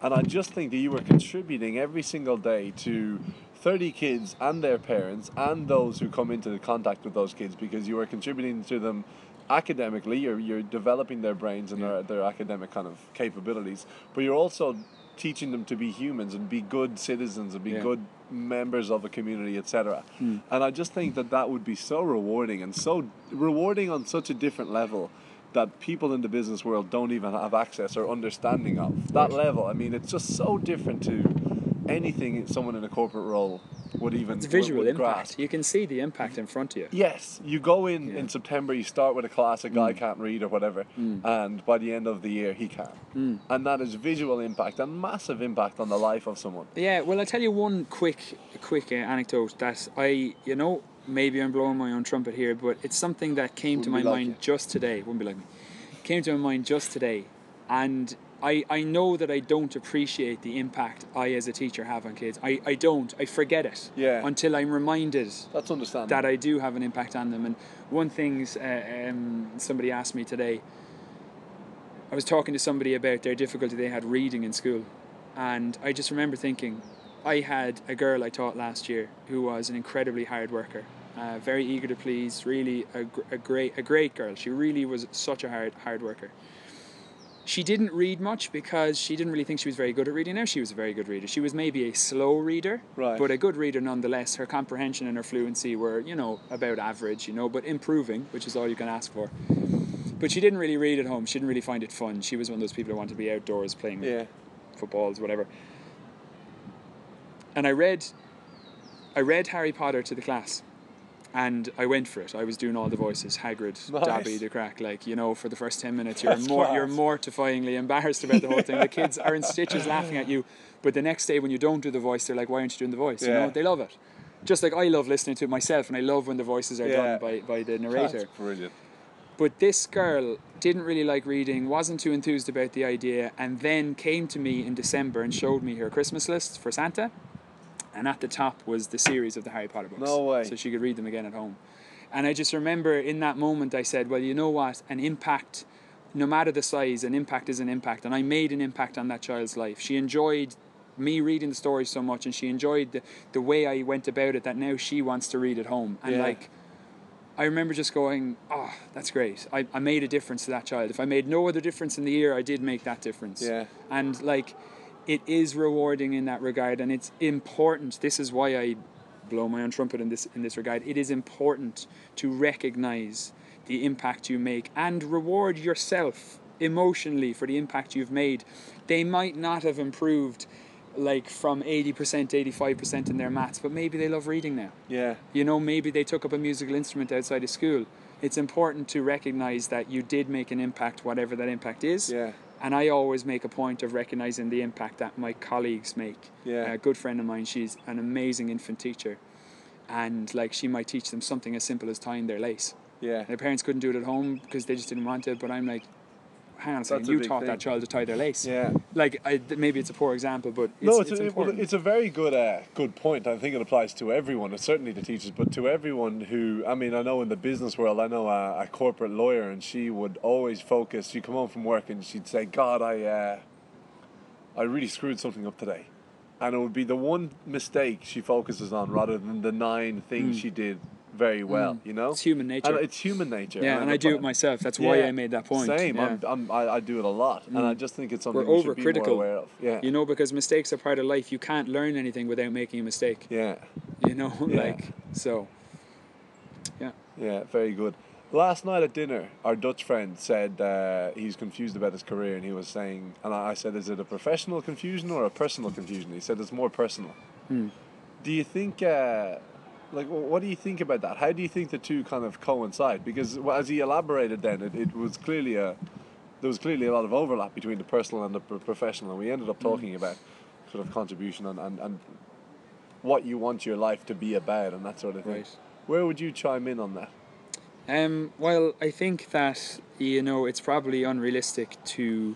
And I just think that you are contributing every single day to 30 kids and their parents and those who come into contact with those kids because you are contributing to them academically, you're, you're developing their brains and their, their academic kind of capabilities, but you're also teaching them to be humans and be good citizens and be Yeah. good members of a community, etc. Hmm. And I just think that that would be so rewarding and so rewarding on such a different level that people in the business world don't even have access or understanding of that level. I mean, it's just so different to anything someone in a corporate role would even It's visual would impact. grasp. You can see the impact in front of you. Yes, you go in Yeah. in September. You start with a class. A guy mm. can't read or whatever, mm. and by the end of the year, he can. Mm. And that is visual impact and massive impact on the life of someone. Yeah, well, I'll tell you one quick, quick uh, anecdote that I, you know, maybe I'm blowing my own trumpet here, but it's something that came to my Wouldn't like mind you. just today. Wouldn't be like me. Came to my mind just today, and I, I know that I don't appreciate the impact I, as a teacher, have on kids. I, I don't. I forget it. Yeah. Until I'm reminded That's understandable. that I do have an impact on them. And one thing uh, um, somebody asked me today, I was talking to somebody about their difficulty they had reading in school, and I just remember thinking, I had a girl I taught last year who was an incredibly hard worker, uh, very eager to please, really a, a great a great girl. She really was such a hard hard worker. She didn't read much because she didn't really think she was very good at reading. Now she was a very good reader. She was maybe a slow reader, Right. but a good reader nonetheless. Her comprehension and her fluency were, you know, about average, you know, but improving, which is all you can ask for. But she didn't really read at home. She didn't really find it fun. She was one of those people who wanted to be outdoors playing yeah. footballs, whatever. And I read, I read Harry Potter to the class, and I went for it. I was doing all the voices: Hagrid, Nice. Dobby, the crack. Like you know, for the first ten minutes, you're more, you're mortifyingly embarrassed about the whole thing. The kids are in stitches laughing at you, but the next day when you don't do the voice, they're like, "Why aren't you doing the voice?" You know, they love it. Just like I love listening to it myself, and I love when the voices are Yeah. done by, by the narrator. That's brilliant. But this girl didn't really like reading, wasn't too enthused about the idea, and then came to me in December and showed me her Christmas list for Santa. And at the top was the series of the Harry Potter books. No way. So she could read them again at home. And I just remember in that moment I said, well, you know what? An impact, no matter the size, an impact is an impact. And I made an impact on that child's life. She enjoyed me reading the stories so much and she enjoyed the, the way I went about it that now she wants to read at home. And Yeah. like, I remember just going, oh, that's great. I, I made a difference to that child. If I made no other difference in the year, I did make that difference. Yeah. And like, it is rewarding in that regard, and it's important. This is why I blow my own trumpet in this in this regard. It is important to recognize the impact you make and reward yourself emotionally for the impact you've made. They might not have improved like from 80%, 85% in their maths, but maybe they love reading now. Yeah. You know, maybe they took up a musical instrument outside of school. It's important to recognize that you did make an impact, whatever that impact is. Yeah. And I always make a point of recognizing the impact that my colleagues make. Yeah. A good friend of mine, she's an amazing infant teacher. And like she might teach them something as simple as tying their lace. Yeah. Their parents couldn't do it at home because they just didn't want to, but I'm like, hang on a second, you taught thing. that child to tie their lace. Yeah. Like, I, maybe it's a poor example, but it's, no, it's, it's a, important. it's a very good uh, good point. I think it applies to everyone, and certainly to teachers, but to everyone who, I mean, I know in the business world, I know a, a corporate lawyer, and she would always focus. She'd come home from work and she'd say, "God, I, uh, I really screwed something up today," and it would be the one mistake she focuses on rather than the nine things she did very well. You know, Mm. It's human nature. And it's human nature. yeah, and I do it myself. That's why I made that point. Same. Yeah. Mm. I'm, I'm, I, I do it a lot, and I just think it's something We're we should be more overcritical. aware of. Yeah. You know, because mistakes are part of life. You can't learn anything without making a mistake. yeah. You know, Yeah. like so. Yeah. Yeah, very good. Last night at dinner, our Dutch friend said uh, he's confused about his career, and he was saying, and I I said, "Is it a professional confusion or a personal confusion?" He said, "It's more personal." Hmm. Do you think, uh, like, wh- what do you think about that? How do you think the two kind of coincide? Because well, as he elaborated, then it, it was clearly a there was clearly a lot of overlap between the personal and the pro- professional, and we ended up Hmm. talking about sort of contribution and, and, and what you want your life to be about and that sort of thing. Right. Where would you chime in on that? Um, well, I think that you know it's probably unrealistic to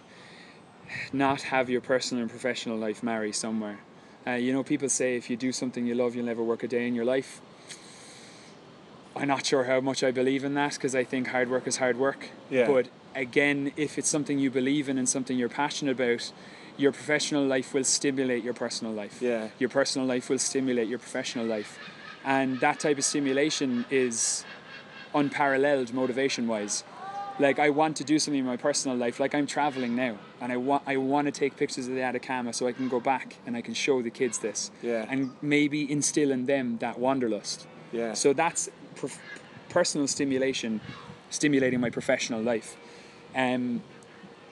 not have your personal and professional life marry somewhere. Uh, you know, people say if you do something you love, you'll never work a day in your life. I'm not sure how much I believe in that because I think hard work is hard work. Yeah. But again, if it's something you believe in and something you're passionate about, your professional life will stimulate your personal life. Yeah. Your personal life will stimulate your professional life. And that type of stimulation is unparalleled motivation wise. like I want to do something in my personal life. Like I'm traveling now, and I want I want to take pictures of the Atacama so I can go back and I can show the kids this, Yeah. and maybe instill in them that wanderlust. Yeah. So that's prof- personal stimulation, stimulating my professional life. Um,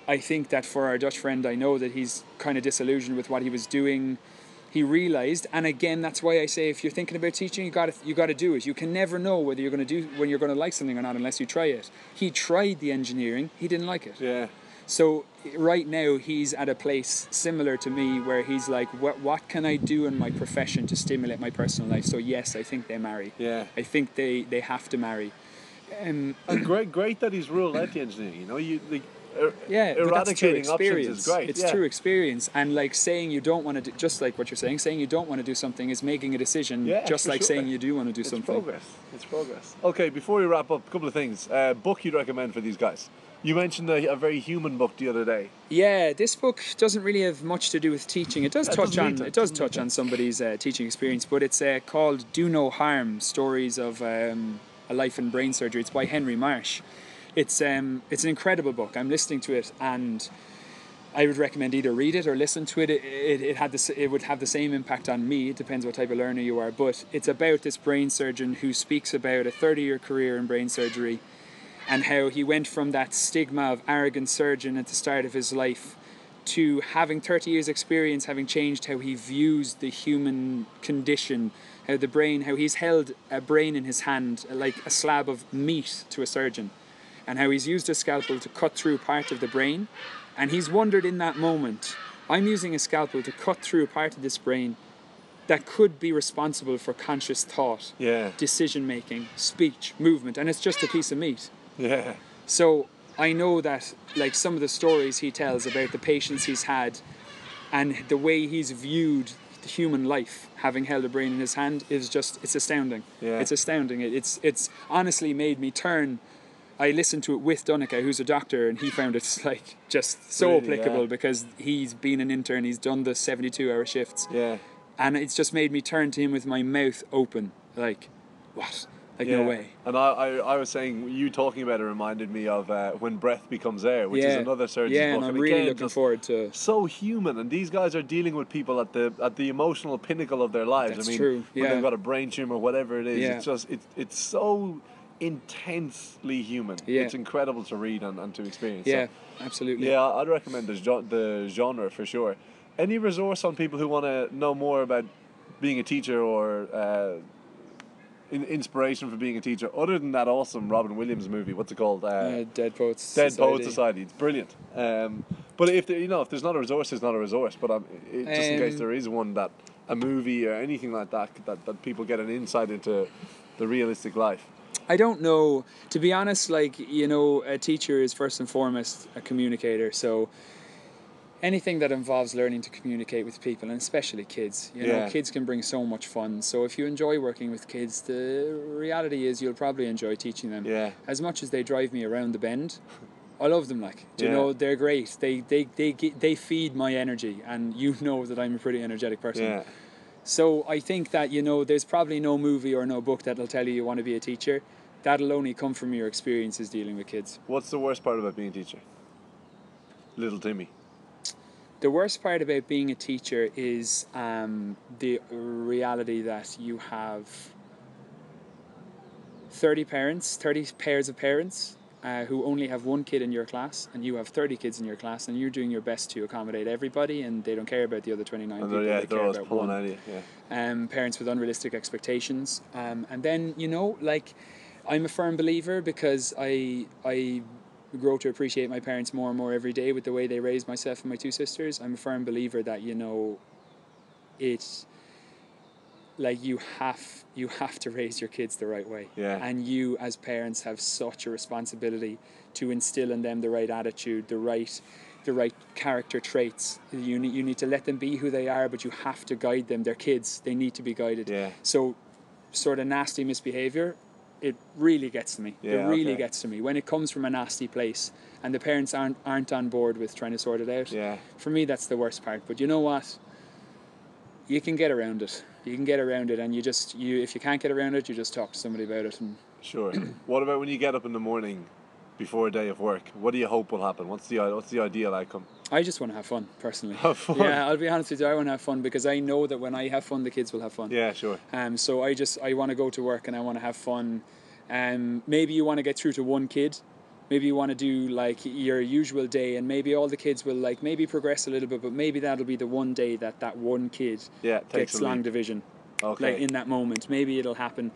I think that for our Dutch friend, I know that he's kind of disillusioned with what he was doing. He realized, and again, that's why I say if you're thinking about teaching, you got you got to do it. You can never know whether you're going to do when you're going to like something or not unless you try it. He tried the engineering, he didn't like it. Yeah. So right now he's at a place similar to me where he's like, what what can I do in my profession to stimulate my personal life? So yes, I think they marry. Yeah. I think they they have to marry. Um, And great, great that he's ruled out the engineering. You know, you the er, yeah, but that's true eradicating options experience. is great. It's yeah. true experience, and like saying you don't want to, do, just like what you're saying, saying you don't want to do something is making a decision, Yeah, just like sure. saying you do want to do It's something. It's progress. It's progress. Okay, before we wrap up, a couple of things. Uh, book you'd recommend for these guys. You mentioned a, a very human book the other day. Yeah, this book doesn't really have much to do with teaching. It does Yeah, touch on to. it does touch on somebody's uh, teaching experience, but it's uh, called "Do No Harm: Stories of um, a Life in Brain Surgery." It's by Henry Marsh. It's um, it's an incredible book. I'm listening to it, and I would recommend either read it or listen to it. It, it, it had this, it would have the same impact on me. It depends what type of learner you are, but it's about this brain surgeon who speaks about a 30 year career in brain surgery and how he went from that stigma of arrogant surgeon at the start of his life to having 30 years experience having changed how he views the human condition how the brain how he's held a brain in his hand like a slab of meat to a surgeon and how he's used a scalpel to cut through part of the brain and he's wondered in that moment i'm using a scalpel to cut through a part of this brain that could be responsible for conscious thought Yeah. decision making speech movement and it's just a piece of meat Yeah. so I know that like some of the stories he tells about the patients he's had and the way he's viewed the human life having held a brain in his hand is just it's astounding. Yeah. It's astounding. It, it's it's honestly made me turn I listened to it with Donica, who's a doctor, and he found it like just so Really, applicable yeah. because he's been an intern, he's done the 72 hour shifts, Yeah. and it's just made me turn to him with my mouth open. Like, what? Like, yeah. no way. And I, I, I was saying, you talking about it reminded me of uh, When Breath Becomes Air, which is another surgeon's Yeah, book. and I'm really looking forward to. so human, and these guys are dealing with people at the at the emotional pinnacle of their lives. That's I mean, true, when they've got a brain tumor, whatever it is, Yeah. it's just it's it's so intensely human. Yeah. It's incredible to read and, and to experience. Yeah, So, absolutely. yeah, I'd recommend the the genre for sure. Any resource on people who want to know more about being a teacher or uh, in, inspiration for being a teacher, other than that awesome Robin Williams movie? What's it called? Uh, Dead Poets. Dead Society. Poet Society. It's brilliant. Um, but if there, you know if there's not a resource, there's not a resource. But um, it, just in case Um, there is one that a movie or anything like that, that that people get an insight into the realistic life. I don't know. To be honest, like you know, a teacher is first and foremost a communicator. So anything that involves learning to communicate with people, and especially kids, you Yeah. know, kids can bring so much fun. So if you enjoy working with kids, the reality is you'll probably enjoy teaching them. Yeah. As much as they drive me around the bend. I love them. Like, do you know, they're great. They they they they feed my energy, and you know that I'm a pretty energetic person. Yeah. So I think that you know there's probably no movie or no book that'll tell you you want to be a teacher. That'll only come from your experiences dealing with kids. What's the worst part about being a teacher? Little Timmy. The worst part about being a teacher is um, the reality that you have 30 parents, 30 pairs of parents uh, who only have one kid in your class, and you have 30 kids in your class, and you're doing your best to accommodate everybody, and they don't care about the other 29 And people. yeah, they care about pulling one. Yeah. um, parents with unrealistic expectations, um, and then you know, like, I'm a firm believer because I I grow to appreciate my parents more and more every day with the way they raised myself and my two sisters. I'm a firm believer that you know, it's like you have you have to raise your kids the right way, Yeah. and you as parents have such a responsibility to instill in them the right attitude, the right the right character traits. You need, you need to let them be who they are, but you have to guide them. They're kids; they need to be guided. Yeah. So, sort of nasty misbehavior, it really gets to me. Yeah, it really okay. gets to me when it comes from a nasty place, and the parents aren't aren't on board with trying to sort it out. Yeah. For me, that's the worst part. But you know what? You can get around it. You can get around it, and you just you if you can't get around it, you just talk to somebody about it. And Sure. what about when you get up in the morning before a day of work, what do you hope will happen? What's the what's the ideal outcome? I just want to have fun personally. Have fun. Yeah, I'll be honest with you. I want to have fun because I know that when I have fun, the kids will have fun. Yeah, sure. Um, so I just I want to go to work and I want to have fun. Um, maybe you want to get through to one kid. Maybe you want to do like your usual day, and maybe all the kids will like maybe progress a little bit, but maybe that'll be the one day that that one kid Yeah, takes gets long lead. division. Okay. Like in that moment, maybe it'll happen.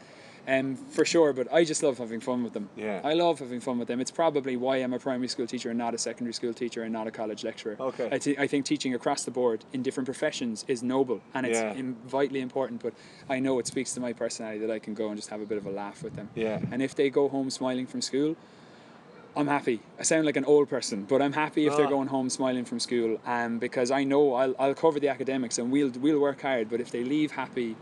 Um, for sure, but I just love having fun with them. Yeah. I love having fun with them. It's probably why I'm a primary school teacher and not a secondary school teacher and not a college lecturer. Okay. I, thi- I think teaching across the board in different professions is noble and it's Yeah. im- vitally important. But I know it speaks to my personality that I can go and just have a bit of a laugh with them. Yeah. And if they go home smiling from school, I'm happy. I sound like an old person, but I'm happy if they're Ah. going home smiling from school, um, because I know I'll, I'll cover the academics and we'll we'll work hard. But if they leave happy,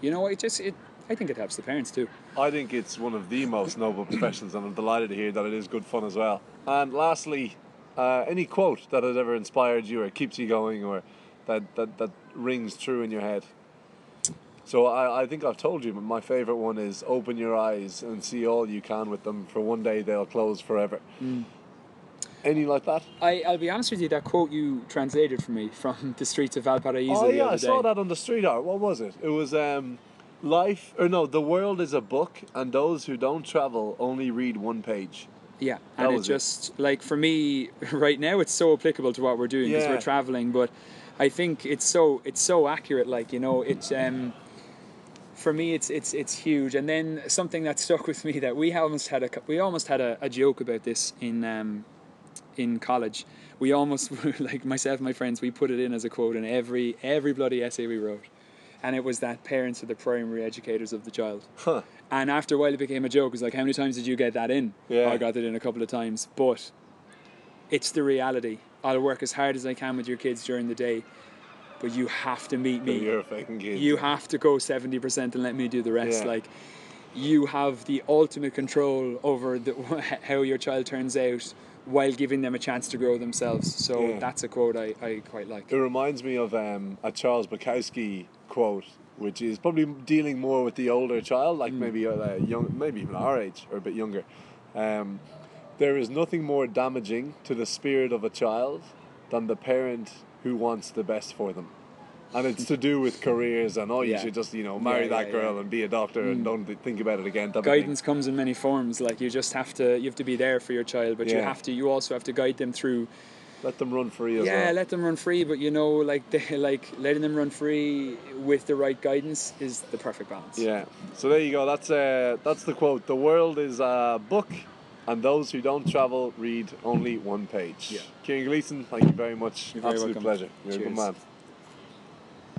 you know, it just it. I think it helps the parents too. I think it's one of the most noble professions, and I'm delighted to hear that it is good fun as well. And lastly, uh, any quote that has ever inspired you or keeps you going or that, that, that rings true in your head? So I, I think I've told you, but my favourite one is open your eyes and see all you can with them, for one day they'll close forever. Any like that? I, I'll be honest with you. That quote you translated for me from the streets of Valparaiso Oh yeah, I saw that on the street art. What was it? It was um, life or no, the world is a book, and those who don't travel only read one page. Yeah, That and it was it. just like for me right now, it's so applicable to what we're doing because Yeah. we're traveling. But I think it's so it's so accurate. Like you know, it's um, for me, it's it's it's huge. And then something that stuck with me that we almost had a we almost had a, a joke about this in um, in college. We almost like myself and my friends we put it in as a quote in every every bloody essay we wrote, and it was that parents are the primary educators of the child. Huh. And after a while, it became a joke. It was like, how many times did you get that in? Yeah. "Oh, I got it in a couple of times. But it's the reality. I'll work as hard as I can with your kids during the day, but you have to meet me. You're a fucking kid. You have to go 70% and let me do the rest. Yeah. Like, you have the ultimate control over the, how your child turns out while giving them a chance to grow themselves. So Yeah. that's a quote I, I quite like. It reminds me of um, a Charles Bukowski quote, which is probably dealing more with the older child, like maybe uh, young, maybe even our age or a bit younger. Um, there is nothing more damaging to the spirit of a child than the parent who wants the best for them. And it's to do with careers and oh, you Yeah. should just you know marry Yeah, that yeah, girl yeah. and be a doctor and don't th- think about it again. guidance comes in many forms like you just have to you have to be there for your child but you have to you also have to guide them through Let them run free as well. yeah well. let them run free but you know like they, like letting them run free with the right guidance is the perfect balance Yeah. So there you go. That's uh, that's the quote. The world is a book, and those who don't travel read only one page. Yeah. Kieran Gleason, thank you very much. You're very Absolute welcome. pleasure. You're a good Cheers. man.